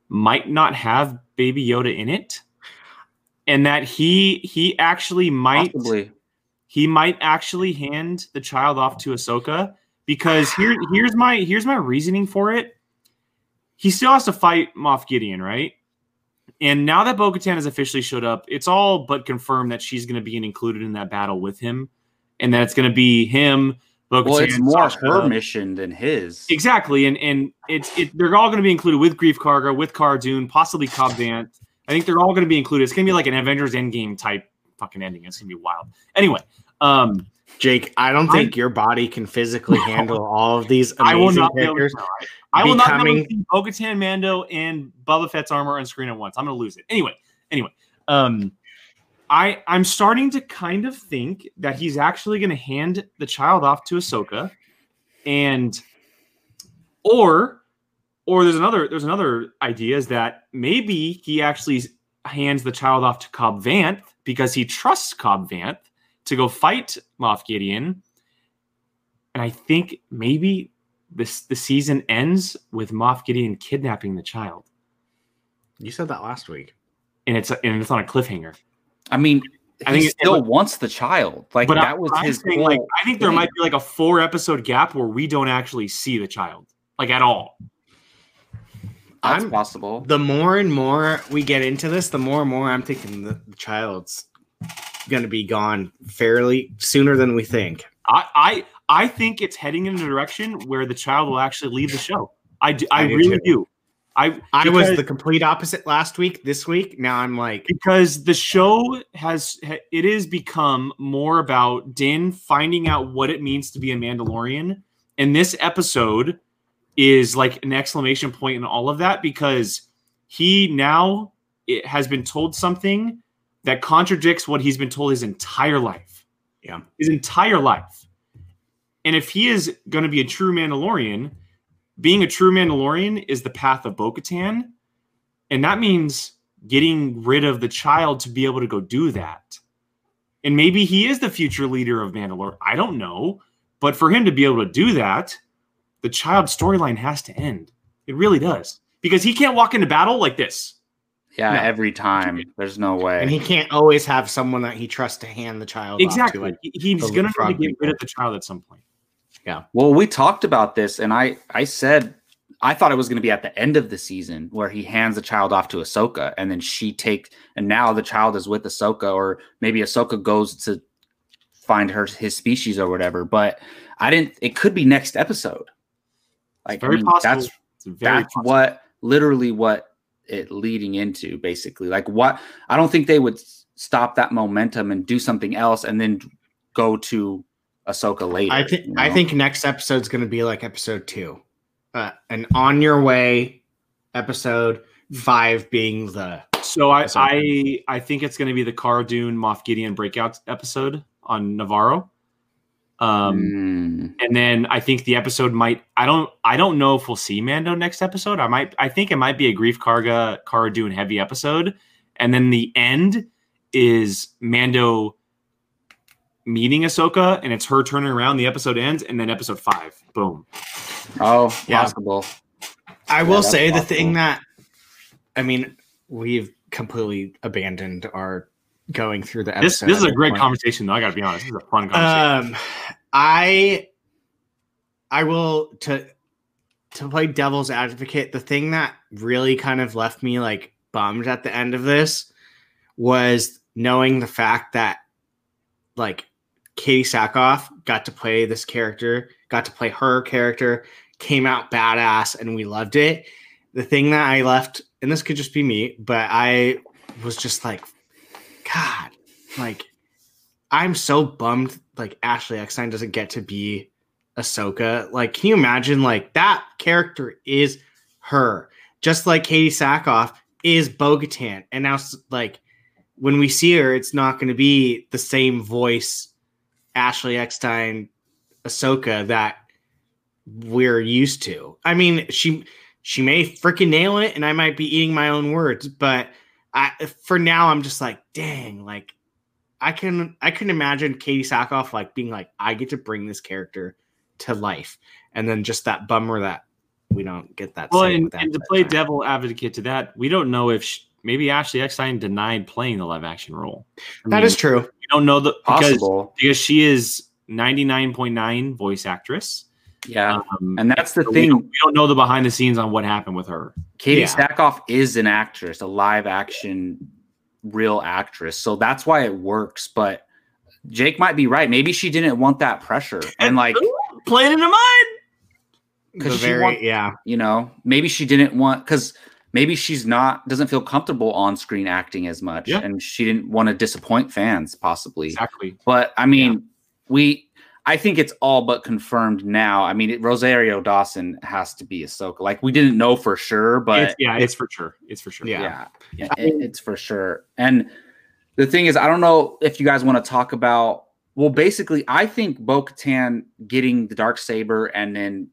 might not have Baby Yoda in it, and that he he actually might possibly. he might actually hand the child off to Ahsoka because here here's my here's my reasoning for it. He still has to fight Moff Gideon, right? And now that Bo-Katan has officially showed up, it's all but confirmed that she's going to be included in that battle with him, and that it's going to be him. Bo-Katan, Well, it's more Sasha. her mission than his. Exactly, and and it's it. They're all going to be included with Greef Karga, with Cara Dune, possibly Cobb Vanth. I think they're all going to be included. It's going to be like an Avengers Endgame type fucking ending. It's going to be wild. Anyway, um, Jake, I don't I- think your body can physically handle all of these I will amazing not be able characters. to. I will not be able becoming- to see Bo-Katan, Mando, and Boba Fett's armor on screen at once. I'm going to lose it. Anyway, anyway, um, I I'm starting to kind of think that he's actually going to hand the child off to Ahsoka, and or or there's another there's another idea is that maybe he actually hands the child off to Cobb Vanth because he trusts Cobb Vanth to go fight Moff Gideon. And I think maybe this the season ends with Moff Gideon kidnapping the child, You said that last week. and it's and it's on a cliffhanger. I mean, I he think it- still wants the child. Like But that I, was I'm his saying, goal. like I think there thing. might be like a four episode gap where we don't actually see the child like at all. That's I'm- possible. The more and more we get into this, the more and more I'm thinking the, the child's going to be gone fairly sooner than we think. I, I I think it's heading in a direction where the child will actually leave the show. I do, I, I do really too. do. I I was the complete opposite last week. This week, now I'm like, because the show has it is become more about Din finding out what it means to be a Mandalorian, and this episode is like an exclamation point in all of that because he now it has been told something that contradicts what he's been told his entire life. Yeah. his entire life. And if he is going to be a true Mandalorian, being a true Mandalorian is the path of Bo-Katan, and that means getting rid of the child to be able to go do that. And maybe he is the future leader of Mandalore. I don't know. But for him to be able to do that, the child storyline has to end. It really does. Because he can't walk into battle like this. Yeah, No. every time. There's no way. and he can't always have someone that he trusts to hand the child off to, Exactly. like, He's going to frog get rid of the child at some point. Well, we talked about this, and I I said I thought it was going to be at the end of the season where he hands the child off to Ahsoka, and then she takes, and now the child is with Ahsoka, or maybe Ahsoka goes to find her his species or whatever. But I didn't. It could be next episode. Like I mean, that's that's possible. what literally what it leading into basically. Like what I don't think they would stop that momentum and do something else, and then go to Ahsoka later. I think you I think next episode's going to be like episode two, uh, an on your way episode. Five being the So I Ahsoka. I I think it's going to be the Cara Dune Moff Gideon breakout episode on Nevarro. Um, Mm. and then I think the episode might I don't I don't know if we'll see Mando next episode. I might I think it might be a Greef Karga Cara Dune heavy episode, and then the end is Mando meeting Ahsoka, and it's her turning around. The episode ends, and then episode five, boom. Oh, Yeah. possible. I Yeah, will that's say the thing that I mean, we've completely abandoned our going through the This episode. this is a great point. conversation, though. I got to be honest, this is a fun conversation. Um, I I will to to play devil's advocate. The thing that really kind of left me like bummed at the end of this was knowing the fact that like Katee Sackhoff got to play this character, got to play her character, came out badass, and we loved it. The thing that I left, and this could just be me, but I was just like, God, like I'm so bummed like Ashley Eckstein doesn't get to be Ahsoka. Like, can you imagine like that character is her, just like Katee Sackhoff is Bo-Katan. And now like when we see her, it's not going to be the same voice, Ashley Eckstein, Ahsoka that we're used to. I mean, she she may freaking nail it, and I might be eating my own words, but I for now I'm just like, dang, like I can I can imagine Katee Sackhoff like being like, I get to bring this character to life, and then just that bummer that we don't get that. Well, and, with and to play devil advocate to that, we don't know if sh maybe Ashley Eckstein denied playing the live action role. I that mean, is true. We don't know the because Possible. because she is ninety nine point nine voice actress. Yeah. Um, And that's the so we thing. don't, we don't know the behind the scenes on what happened with her. Katee Yeah. Sackhoff is an actress, a live action, real actress. So that's why it works. But Jake might be right. Maybe she didn't want that pressure. And like, playing into mine. because she very want, yeah. you know, maybe she didn't want because maybe she's not doesn't feel comfortable on screen acting as much, Yeah. and she didn't want to disappoint fans, possibly. Exactly. But I mean, we. I think it's all but confirmed now. I mean, it, Rosario Dawson has to be Ahsoka. Like we didn't know for sure, but it's, yeah, it's for sure. It's for sure. Yeah. yeah, yeah, it- it's for sure. And the thing is, I don't know if you guys want to talk about. Well, basically, I think Bo Katan getting the dark saber and then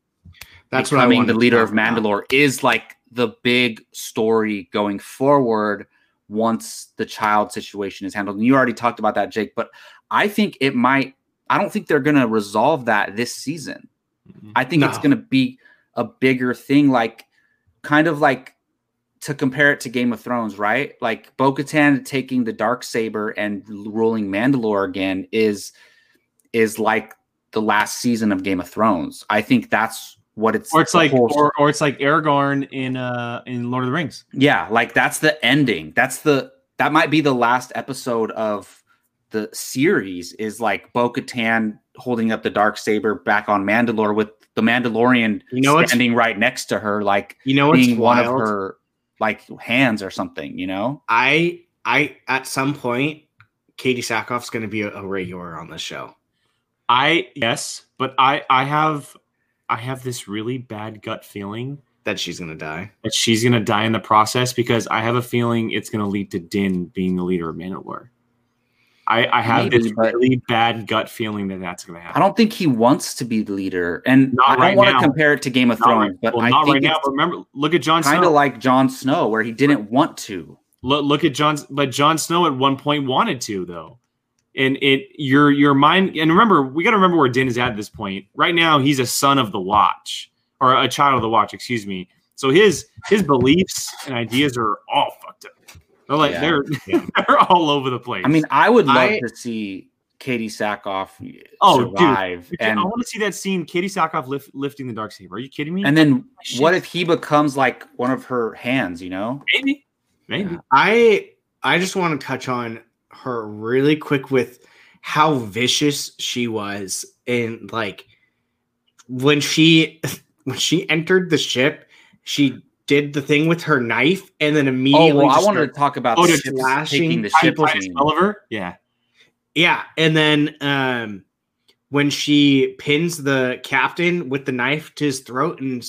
That's what I becoming the leader talk of about. Mandalore is like the big story going forward once the child situation is handled. And you already talked about that, Jake, but I think it might. I don't think they're going to resolve that this season. Mhm. I think it's going to be a bigger thing, like kind of like to compare it to Game of Thrones, right? Like Bo Katan taking the dark saber and ruling Mandalore again is is like the last season of Game of Thrones. I think that's what it's. Or it's like, whole- or, or it's like Aragorn in uh in Lord of the Rings. yeah, like that's the ending. That's the that might be the last episode of the series is like Bo Katan holding up the dark saber back on Mandalore with the Mandalorian You know what's standing right next to her, like you know what's being one of her like hands or something. You know? I I at some point, Katee Sackhoff's going to be a, a regular on this show. I yes, but I I have I have this really bad gut feeling That she's going to die. that she's gonna die in the process because I have a feeling it's gonna lead to Din being the leader of Mandalore. I, I have Maybe, this really bad gut feeling that that's gonna happen. I don't think he wants to be the leader, and Not I don't right want to compare it to Game of Not right- Thrones, but well, I not think right now. But remember, look at Jon kind of like Jon Snow, where he didn't want to. look, look at Jon, but Jon Snow at one point wanted to though, and it your your mind and remember we got to remember where Din is at at this point. Right now, he's a son of the Watch or a child of the Watch, excuse me. So his his beliefs and ideas are all fucked up. They're like Yeah. they're they're all over the place. I mean, I would love I- to see Katee Sackhoff Oh, dude. survive, And and I want to see that scene, Katee Sackhoff lift, lifting the dark saber. Are you kidding me? and then Shit. what if he becomes like one of her hands? You know? maybe, maybe. Yeah. I I just want to touch on her really quick with how vicious she was and like when she when she entered the ship, she did the thing with her knife and then Oh immediately well, I just wanted to talk about Oh, the to ship, slashing taking the people- ship Titus. Oliver, yeah. yeah, and then um when she pins the captain with the knife to his throat and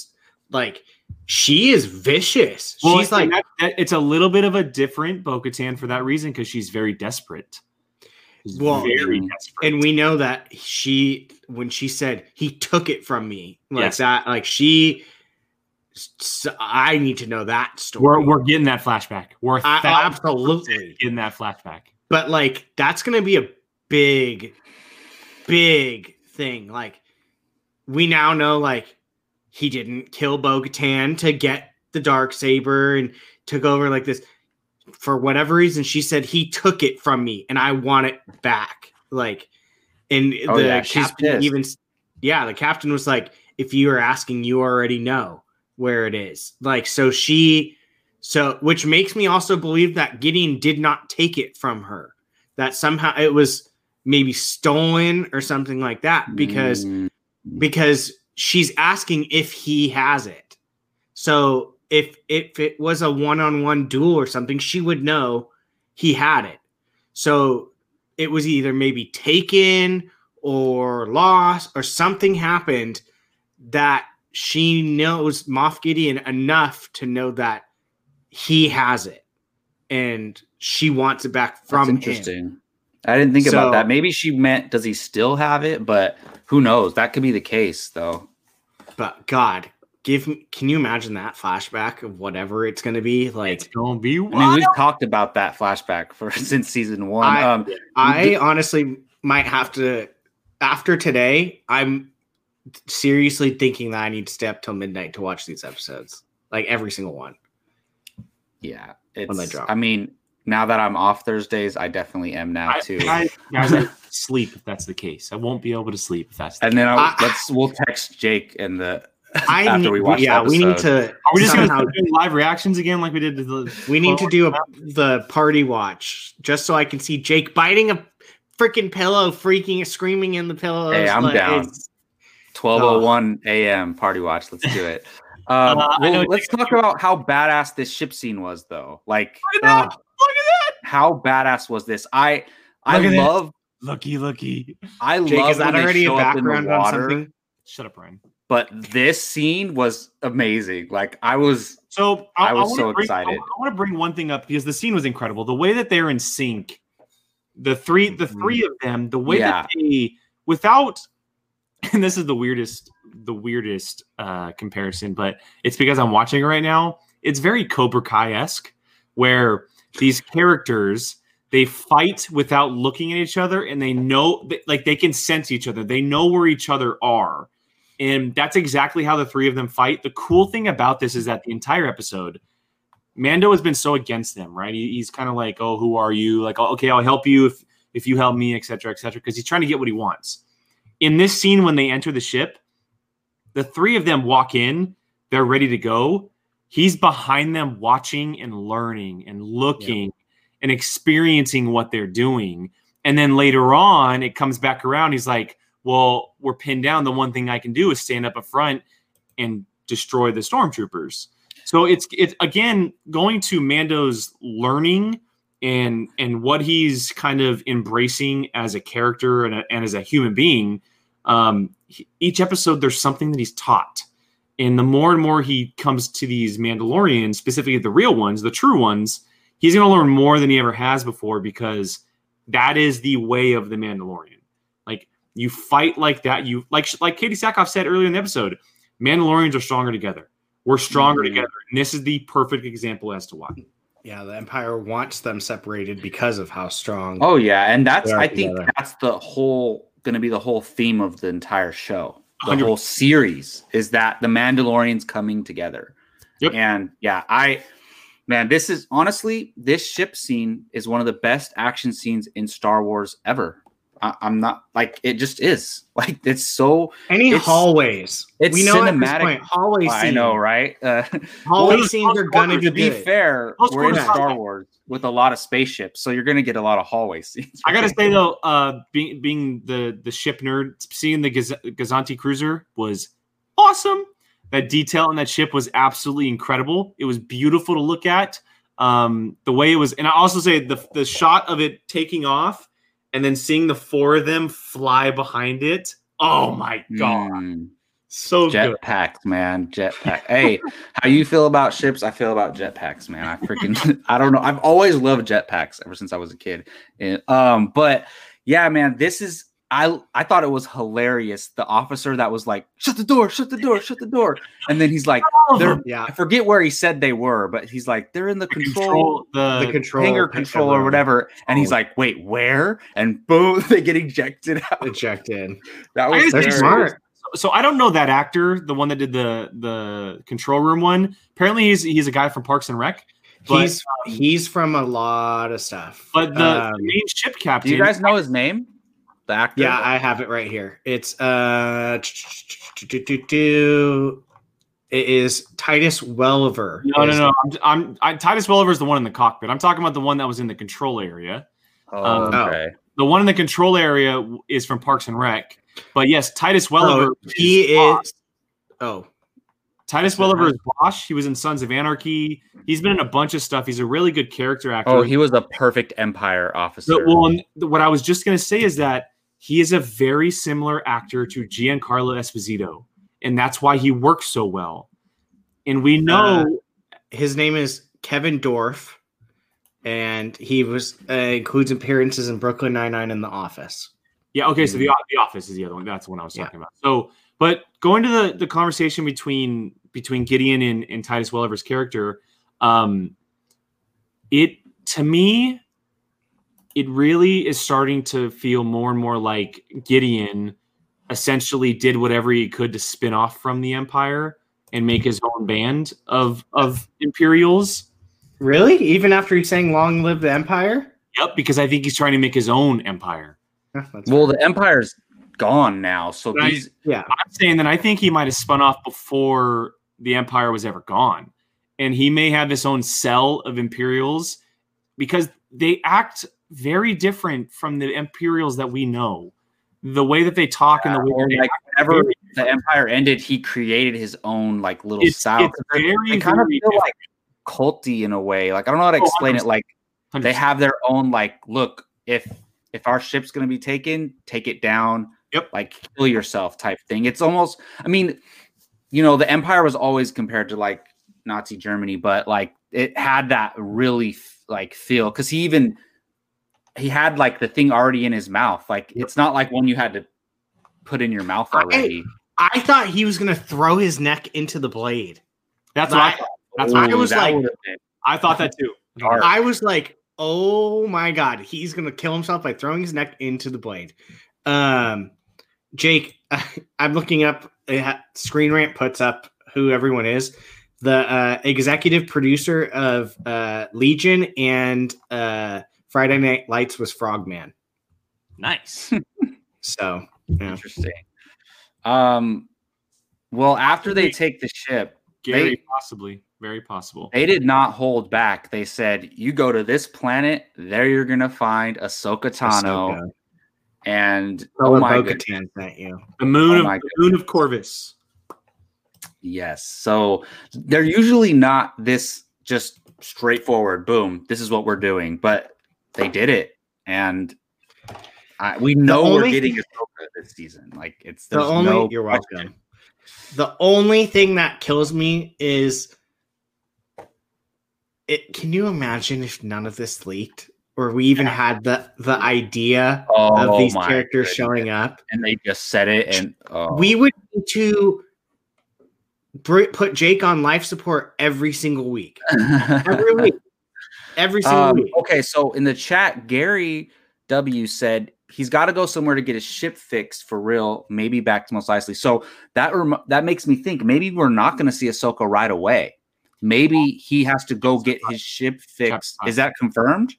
like she is vicious. Well, she's like that, that, it's a little bit of a different Bo-Katan for that reason because she's very desperate. She's Well, very mm, desperate. and we know that she when she said he took it from me like Yes. that like she I need to know that story we're we're getting that flashback. We're I- absolutely. getting that flashback. but like that's gonna be a big big thing like we now know like he didn't kill bo-katan to get the dark saber and took over like this. For whatever reason she said he took it from me and i want it back. Like and Oh, the yeah, captain even yeah the captain was like if you are asking you already know where it is. Like so she so which makes me also believe that gideon did not take it from her that somehow it was maybe stolen or something like that because Mm, because she's asking if he has it. So if if it was a one-on-one duel or something, she would know he had it. So it was either maybe taken or lost or something happened that she knows Moff Gideon enough to know that he has it and she wants it back that's from him. Interesting. I didn't think about that. Maybe she meant, does he still have it? But who knows? That could be the case, though. But God, give me can you imagine that flashback of whatever it's gonna be? It's Like gonna be I mean, we've talked about that flashback for since season one. I- um, I honestly might have to after today, I'm seriously thinking that I need to stay up till midnight to watch these episodes. Like every single one. yeah, they it's. drop. I mean, now that I'm off Thursdays, I definitely am now too. I, guys, I sleep if that's the case. I won't be able to sleep if that's the case. and then I'll, I- let's we'll text Jake and the I after need, we watch. yeah, the we need episode. to Are we just somehow, gonna do live reactions again like we did to the we need to do a, the party watch just so I can see Jake biting a freaking pillow, freaking screaming in the pillow. Hey, I'm down. 12:01 a.m. party watch. Let's do it. Um, Uh, well, let's talk about how badass this ship scene was, though. Like, Look at that! uh, Look at how badass was this? I I Look love Looky, looky. I Jake, love is that already a show up in the background on something? Shut up, Ryan. But this scene was amazing. Like I was So I was wanna so bring- excited. I, want to bring one thing up because the scene was incredible. The way that they're in sync, the three, the Mhm. three of them, the way Yeah. that they, without, and this is the weirdest, the weirdest uh, comparison, but it's because I'm watching it right now. It's very Cobra Kai esque, where these characters they fight without looking at each other, and they know, like they can sense each other. They know where each other are. And that's exactly how the three of them fight. The cool thing about this is that the entire episode, Mando has been so against them, right? He, he's kind of like, "Oh, who are you?" Like, oh, "Okay, I'll help you if if you help me, etc., etc." Because he's trying to get what he wants. In this scene, when they enter the ship, the three of them walk in. They're ready to go. He's behind them, watching and learning and looking and experiencing what they're doing. And then later on, it comes back around. He's like, well, we're pinned down. The one thing I can do is stand up up front and destroy the stormtroopers. So it's it's again going to Mando's learning and and what he's kind of embracing as a character and, a, and as a human being. Um, he- each episode, there's something that he's taught, and the more and more he comes to these Mandalorians, specifically the real ones, the true ones, he's going to learn more than he ever has before because that is the way of the Mandalorian. Like you fight like that. You like like Katee Sackhoff said earlier in the episode. Mandalorians are stronger together. We're stronger Mhm. together, and this is the perfect example as to why. Yeah, the Empire wants them separated because of how strong. Oh yeah, and that's They are I think together. that's the whole going to be the whole theme of the entire show. The 100. whole series is that the Mandalorians coming together. Yep. And yeah, I man, this is honestly this ship scene is one of the best action scenes in Star Wars ever. I, I'm not like it just is like it's so. Any it's- hallways. it's we know cinematic. hallway I know, right? Uh, Hallway Well, scenes are gonna be to be good. fair, Most we're in Star Wars with a lot of spaceships, so you're to get a lot of hallway scenes. I gotta say though, uh, being being the the ship nerd, seeing the Gaz- Gozanti cruiser was awesome. That detail on that ship was absolutely incredible. It was beautiful to look at. Um, the way it was, and I also say the the shot of it taking off and then seeing the four of them fly behind it. Oh my god, Mm. so. Jetpacks, man. Jetpack. hey, how you feel about ships? I feel about jetpacks, man. I freaking I don't know. I've always loved jetpacks ever since I was a kid. And, um, but yeah, man, this is I I thought it was hilarious. The officer that was like, shut the door, shut the door, shut the door. And then he's like, they're. Yeah, I forget where he said they were, but he's like, they're in the control control the, the control hangar control or whatever. And he's Oh. like, wait, where? And boom, they get ejected out. ejected. That I was just- smart. so I don't know that actor, the one that did the the control room one. Apparently, he's he's a guy from Parks and Rec. But, he's he's from a lot of stuff. but the, Um, the main ship captain. Do captain. you guys know his name? The actor? yeah, I have it right here. It's uh, it is Titus Welliver. no, no, no. I'm, I'm I, Titus Welliver is the one in the cockpit. I'm talking about the one that was in the control area. Oh, Um, okay. The one in the control area is from Parks and Rec. But yes, Titus Welliver. Oh, he Bosch. is. Oh, Titus Welliver is Bosch. He was in Sons of Anarchy. He's been in a bunch of stuff. He's a really good character actor. Oh, he was a perfect Empire officer. So, well, what I was just going to say is that he is a very similar actor to Giancarlo Esposito, and that's why he works so well. And we know, Uh, his name is Kevin Dorff, and he was uh, includes appearances in Brooklyn Nine Nine and The Office. yeah, okay. So the, the Office is the other one. That's the one I was Yeah. talking about. So, but going to the the conversation between between Gideon and, and Titus Welliver's character, um, it to me, it really is starting to feel more and more like Gideon essentially did whatever he could to spin off from the Empire and make his own band of of Imperials. Really? Even after he's saying "Long live the Empire"? Yep, because I think he's trying to make his own empire. Yeah, well, fair. the Empire's gone now, so Right. these yeah. I'm saying that I think he might have spun off before the Empire was ever gone. And he may have his own cell of Imperials because they act very different from the Imperials that we know. The way that they talk and the way like very the Empire ended, he created his own like little it's, style. it's very, they kind of very feel like culty in a way. Like I don't know how to Oh, explain it. Like they have their own like look. If if our ship's gonna be taken, take it down. Yep. Like kill yourself type thing. It's almost. I mean, you know, the Empire was always compared to like Nazi Germany, but like it had that really like feel because he even he had like the thing already in his mouth. Like it's not like one you had to put in your mouth already. I thought he was gonna throw his neck into the blade. That's what I I- thought. That's I what I, was like- I thought that too. dark. I was like, "Oh my god, he's gonna kill himself by throwing his neck into the blade." Um, Jake, I'm looking up. It Screen Rant puts up who everyone is. The uh, executive producer of uh, Legion and uh, Friday Night Lights was Frogman. Nice. So yeah. Interesting. Um, well, after they take the ship, Gary, They- possibly. Very possible. they did not hold back. They said, "You go to this planet, there you're gonna find Ahsoka Tano, Ahsoka. And Oh, oh my Bo goodness. Katan sent you. The moon Oh of the moon of Corvus. Yes. So they're usually not this just straightforward, boom, this is what we're doing, but they did it. And I, we know we're only getting thing- Ahsoka this season. Like it's The only no you're question. welcome. The only thing that kills me is it. Can you imagine if none of this leaked, or we even had the the idea Oh, of these characters goodness. showing up? And they just said it and oh. We would need to put Jake on life support every single week. Every week. Every single Um, week. okay, so in the chat, Gary W said he's got to go somewhere to get his ship fixed for real. Maybe back to Mos Eisley. So that rem- that makes me think maybe we're not going to see Ahsoka right away. Maybe he has to go get his ship fixed. Is that confirmed?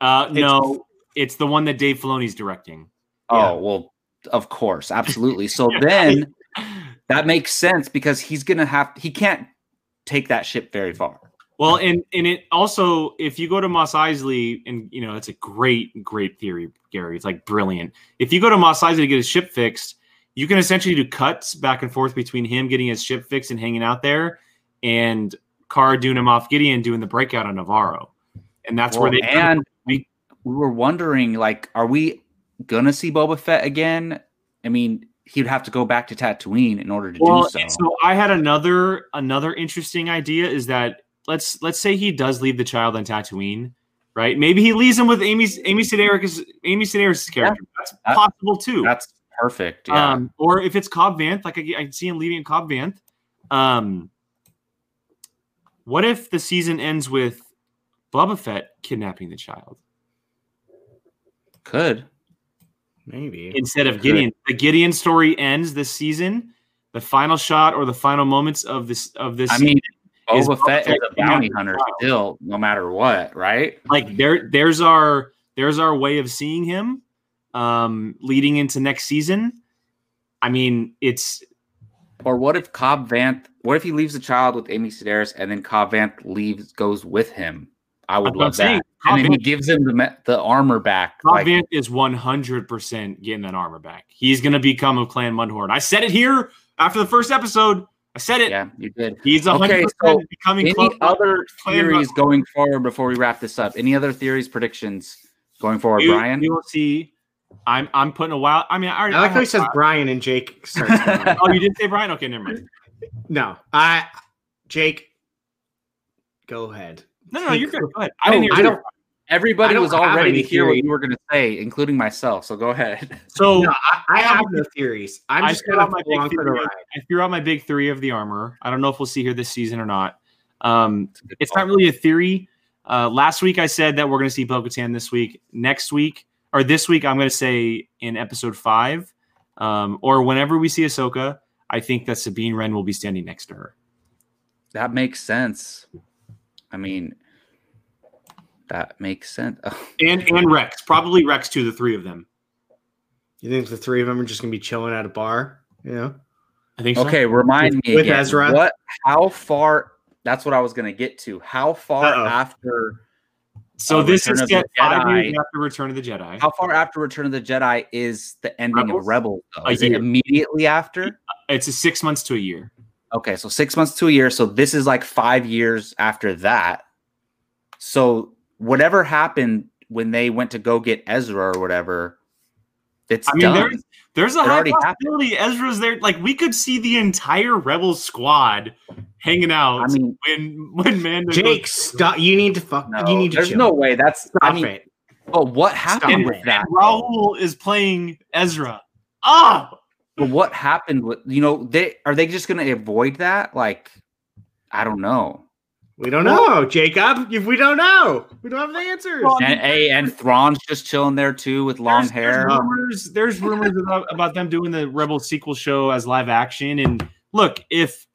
Uh, It's- no, it's the one that Dave Filoni's directing. Yeah. Oh well, of course, absolutely. So then that makes sense because he's gonna have he can't take that ship very far. Well, and and it also, if you go to Mos Eisley, and you know, it's a great, great theory, Gary. It's like brilliant. If you go to Mos Eisley to get his ship fixed, you can essentially do cuts back and forth between him getting his ship fixed and hanging out there, and Cara doing him off Gideon doing the breakout on Nevarro, and that's where Well, they and we we were wondering like, are we gonna see Boba Fett again? I mean, he'd have to go back to Tatooine in order to well, do so. so I had another another interesting idea is that let's let's say he does leave the child on Tatooine, right? Maybe he leaves him with Amy's Amy Sedaris Amy Sedaris' character. That's That- possible too. That's perfect. Yeah. Um, or if it's Cobb Vanth, like I, I can see him leaving Cobb Vanth. Um, what if the season ends with Boba Fett kidnapping the child Could. Maybe. instead of Could. Gideon? The Gideon story ends this season. The final shot or the final moments of this of this. I mean, Is Boba Boba Fett is a bounty hunter the still, no matter what, right? like there there's our there's our way of seeing him um leading into next season i mean it's Or what if Cobb Vanth? What if he leaves the child with Amy Sedaris and then Cobb Vanth leaves goes with him? I would I'm love saying. that. Cobb and then he gives him the the armor back. Cobb like, Vanth is 100% getting that armor back he's going to become a clan mudhorn i said it here after the first episode i said it yeah, you did. he's 100% Okay, so becoming Any Clone- other theories Mudhorn. going forward before we wrap this up? Any other theories, predictions going forward, you, Brian? you will see i'm i'm putting a wild i mean i already I like how he have- says Brian and Jake. starts oh you did say brian okay never mind no, I Jake. Go ahead. No no, no you're good go ahead i Oh, didn't hear I don't. Everybody I don't was have all ready to hear what you were going to say, including myself. So go ahead. so No, I, I have no theories. I'm I just threw gonna out my big for the ride. I threw out my big three of the armor. I don't know if we'll see here this season or not. Um, it's not really a theory. Uh, last week I said that we're going to see Bo Katan this week. Next week or this week, I'm going to say in episode five, um, or whenever we see Ahsoka, I think that Sabine Wren will be standing next to her. That makes sense. I mean, that makes sense. And and Rex, probably Rex too. The three of them. You think the three of them are just gonna be chilling at a bar? You know, I think so. Okay, remind me With again. Ezra? What? How far? That's what I was going to get to. How far Uh-oh. after? So Uh, this Return is of the set five Jedi. years after Return of the Jedi. How far after Return of the Jedi is the ending Rebels? of Rebels? Though? A Is it immediately after? It's a six months to a year. Okay, so six months to a year. So this is like five years after that. So whatever happened when they went to go get Ezra or whatever, it's I mean, done. there's there's a It high already happened. possibility Ezra's there. Like we could see the entire Rebel squad hanging out I mean, when when Mando. Jake, stop. You need to fuck. no, you need to there's chill. no way. That's Stop I mean, it. but what happened Stop with it. that? and though? Raul is playing Ezra. Ah, But what happened with you know they are they just going to avoid that? Like, I don't know. We don't know, Jacob. If we don't know, we don't have the answers. And a and Thrawn's just chilling there too with long there's, hair. There's rumors, there's rumors about, about them doing the Rebel sequel show as live action. And look, if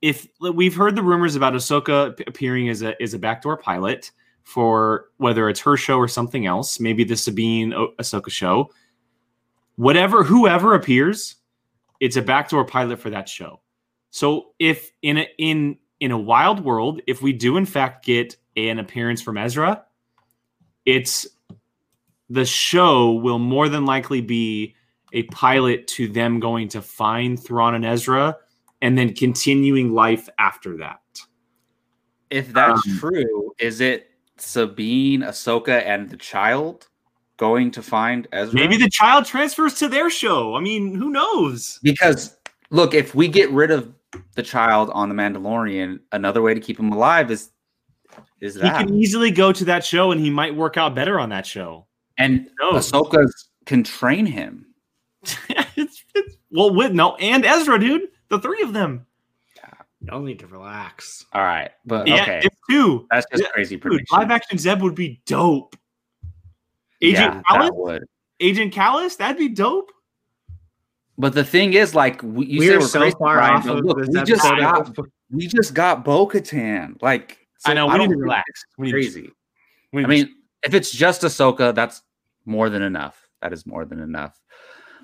if we've heard the rumors about Ahsoka appearing as a as a backdoor pilot for whether it's her show or something else, maybe the Sabine o- Ahsoka show, whatever whoever appears, it's a backdoor pilot for that show. So if in a in in a wild world, if we do in fact get an appearance from Ezra, it's the show will more than likely be a pilot to them going to find Thrawn and Ezra and then continuing life after that. If that's Um, true, is it Sabine, Ahsoka, and the child going to find Ezra? Maybe the child transfers to their show. I mean, who knows? because look, if we get rid of the child on the Mandalorian, another way to keep him alive is is that He can easily go to that show and he might work out better on that show. and Who knows? Ahsoka can train him. it's, it's, well, with no, and Ezra, dude, the three of them. Y'all need to relax. All right, but Yeah, okay, it's two. that's just Yeah, crazy Dude, prediction. live action Zeb would be dope. Agent yeah, Kallus, that would. Agent Kallus, that'd be dope. But the thing is, like we, you we say are we're so crazy, far Brian, off but of look, this we just episode. got we just got Bo-Katan. Like so I know. We don't need to relax. We need Crazy. we I need to- mean, if it's just Ahsoka, that's more than enough. That is more than enough.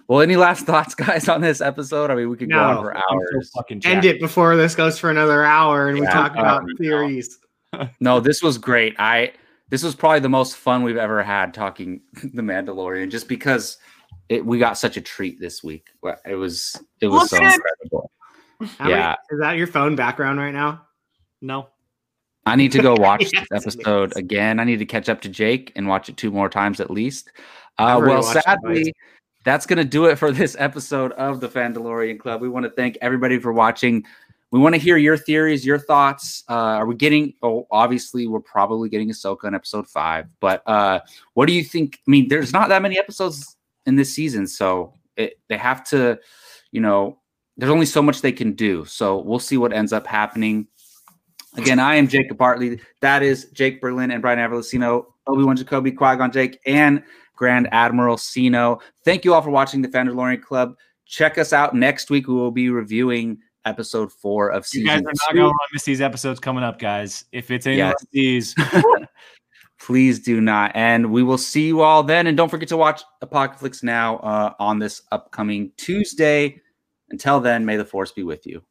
Well, any last thoughts, guys, on this episode? I mean, we could go on for I'm so hours. End it before this goes for another hour and we talk about don't know. theories. No, this was great. I this was probably the most fun we've ever had talking the Mandalorian, just because it, we got such a treat this week. It was it was Look so at- incredible. How many- Yeah. is that your phone background right now? No. I need to go watch Yes, this episode is. again. I need to catch up to Jake and watch it two more times at least. Uh, well, sadly, that's going to do it for this episode of the Fandalorian Club. We want to thank everybody for watching. We want to hear your theories, your thoughts. Uh, are we getting? Oh, obviously, we're probably getting Ahsoka in episode five. But uh, what do you think? I mean, there's not that many episodes in this season, so it, they have to, you know, there's only so much they can do. So we'll see what ends up happening. Again, I am Jacob Bartley. That is Jake Berlin and Brian Avalosino, Obi Wan Jacoby, Qui Gon Jake, and Grand Admiral Sino. Thank you all for watching the Fandalorian Club. Check us out next week. We will be reviewing episode four of season. You guys are not going to miss these episodes coming up, guys. If it's any Yes. of these, Please do not. And we will see you all then. And don't forget to watch Apocalypse Now uh, on this upcoming Tuesday. Until then, may the force be with you.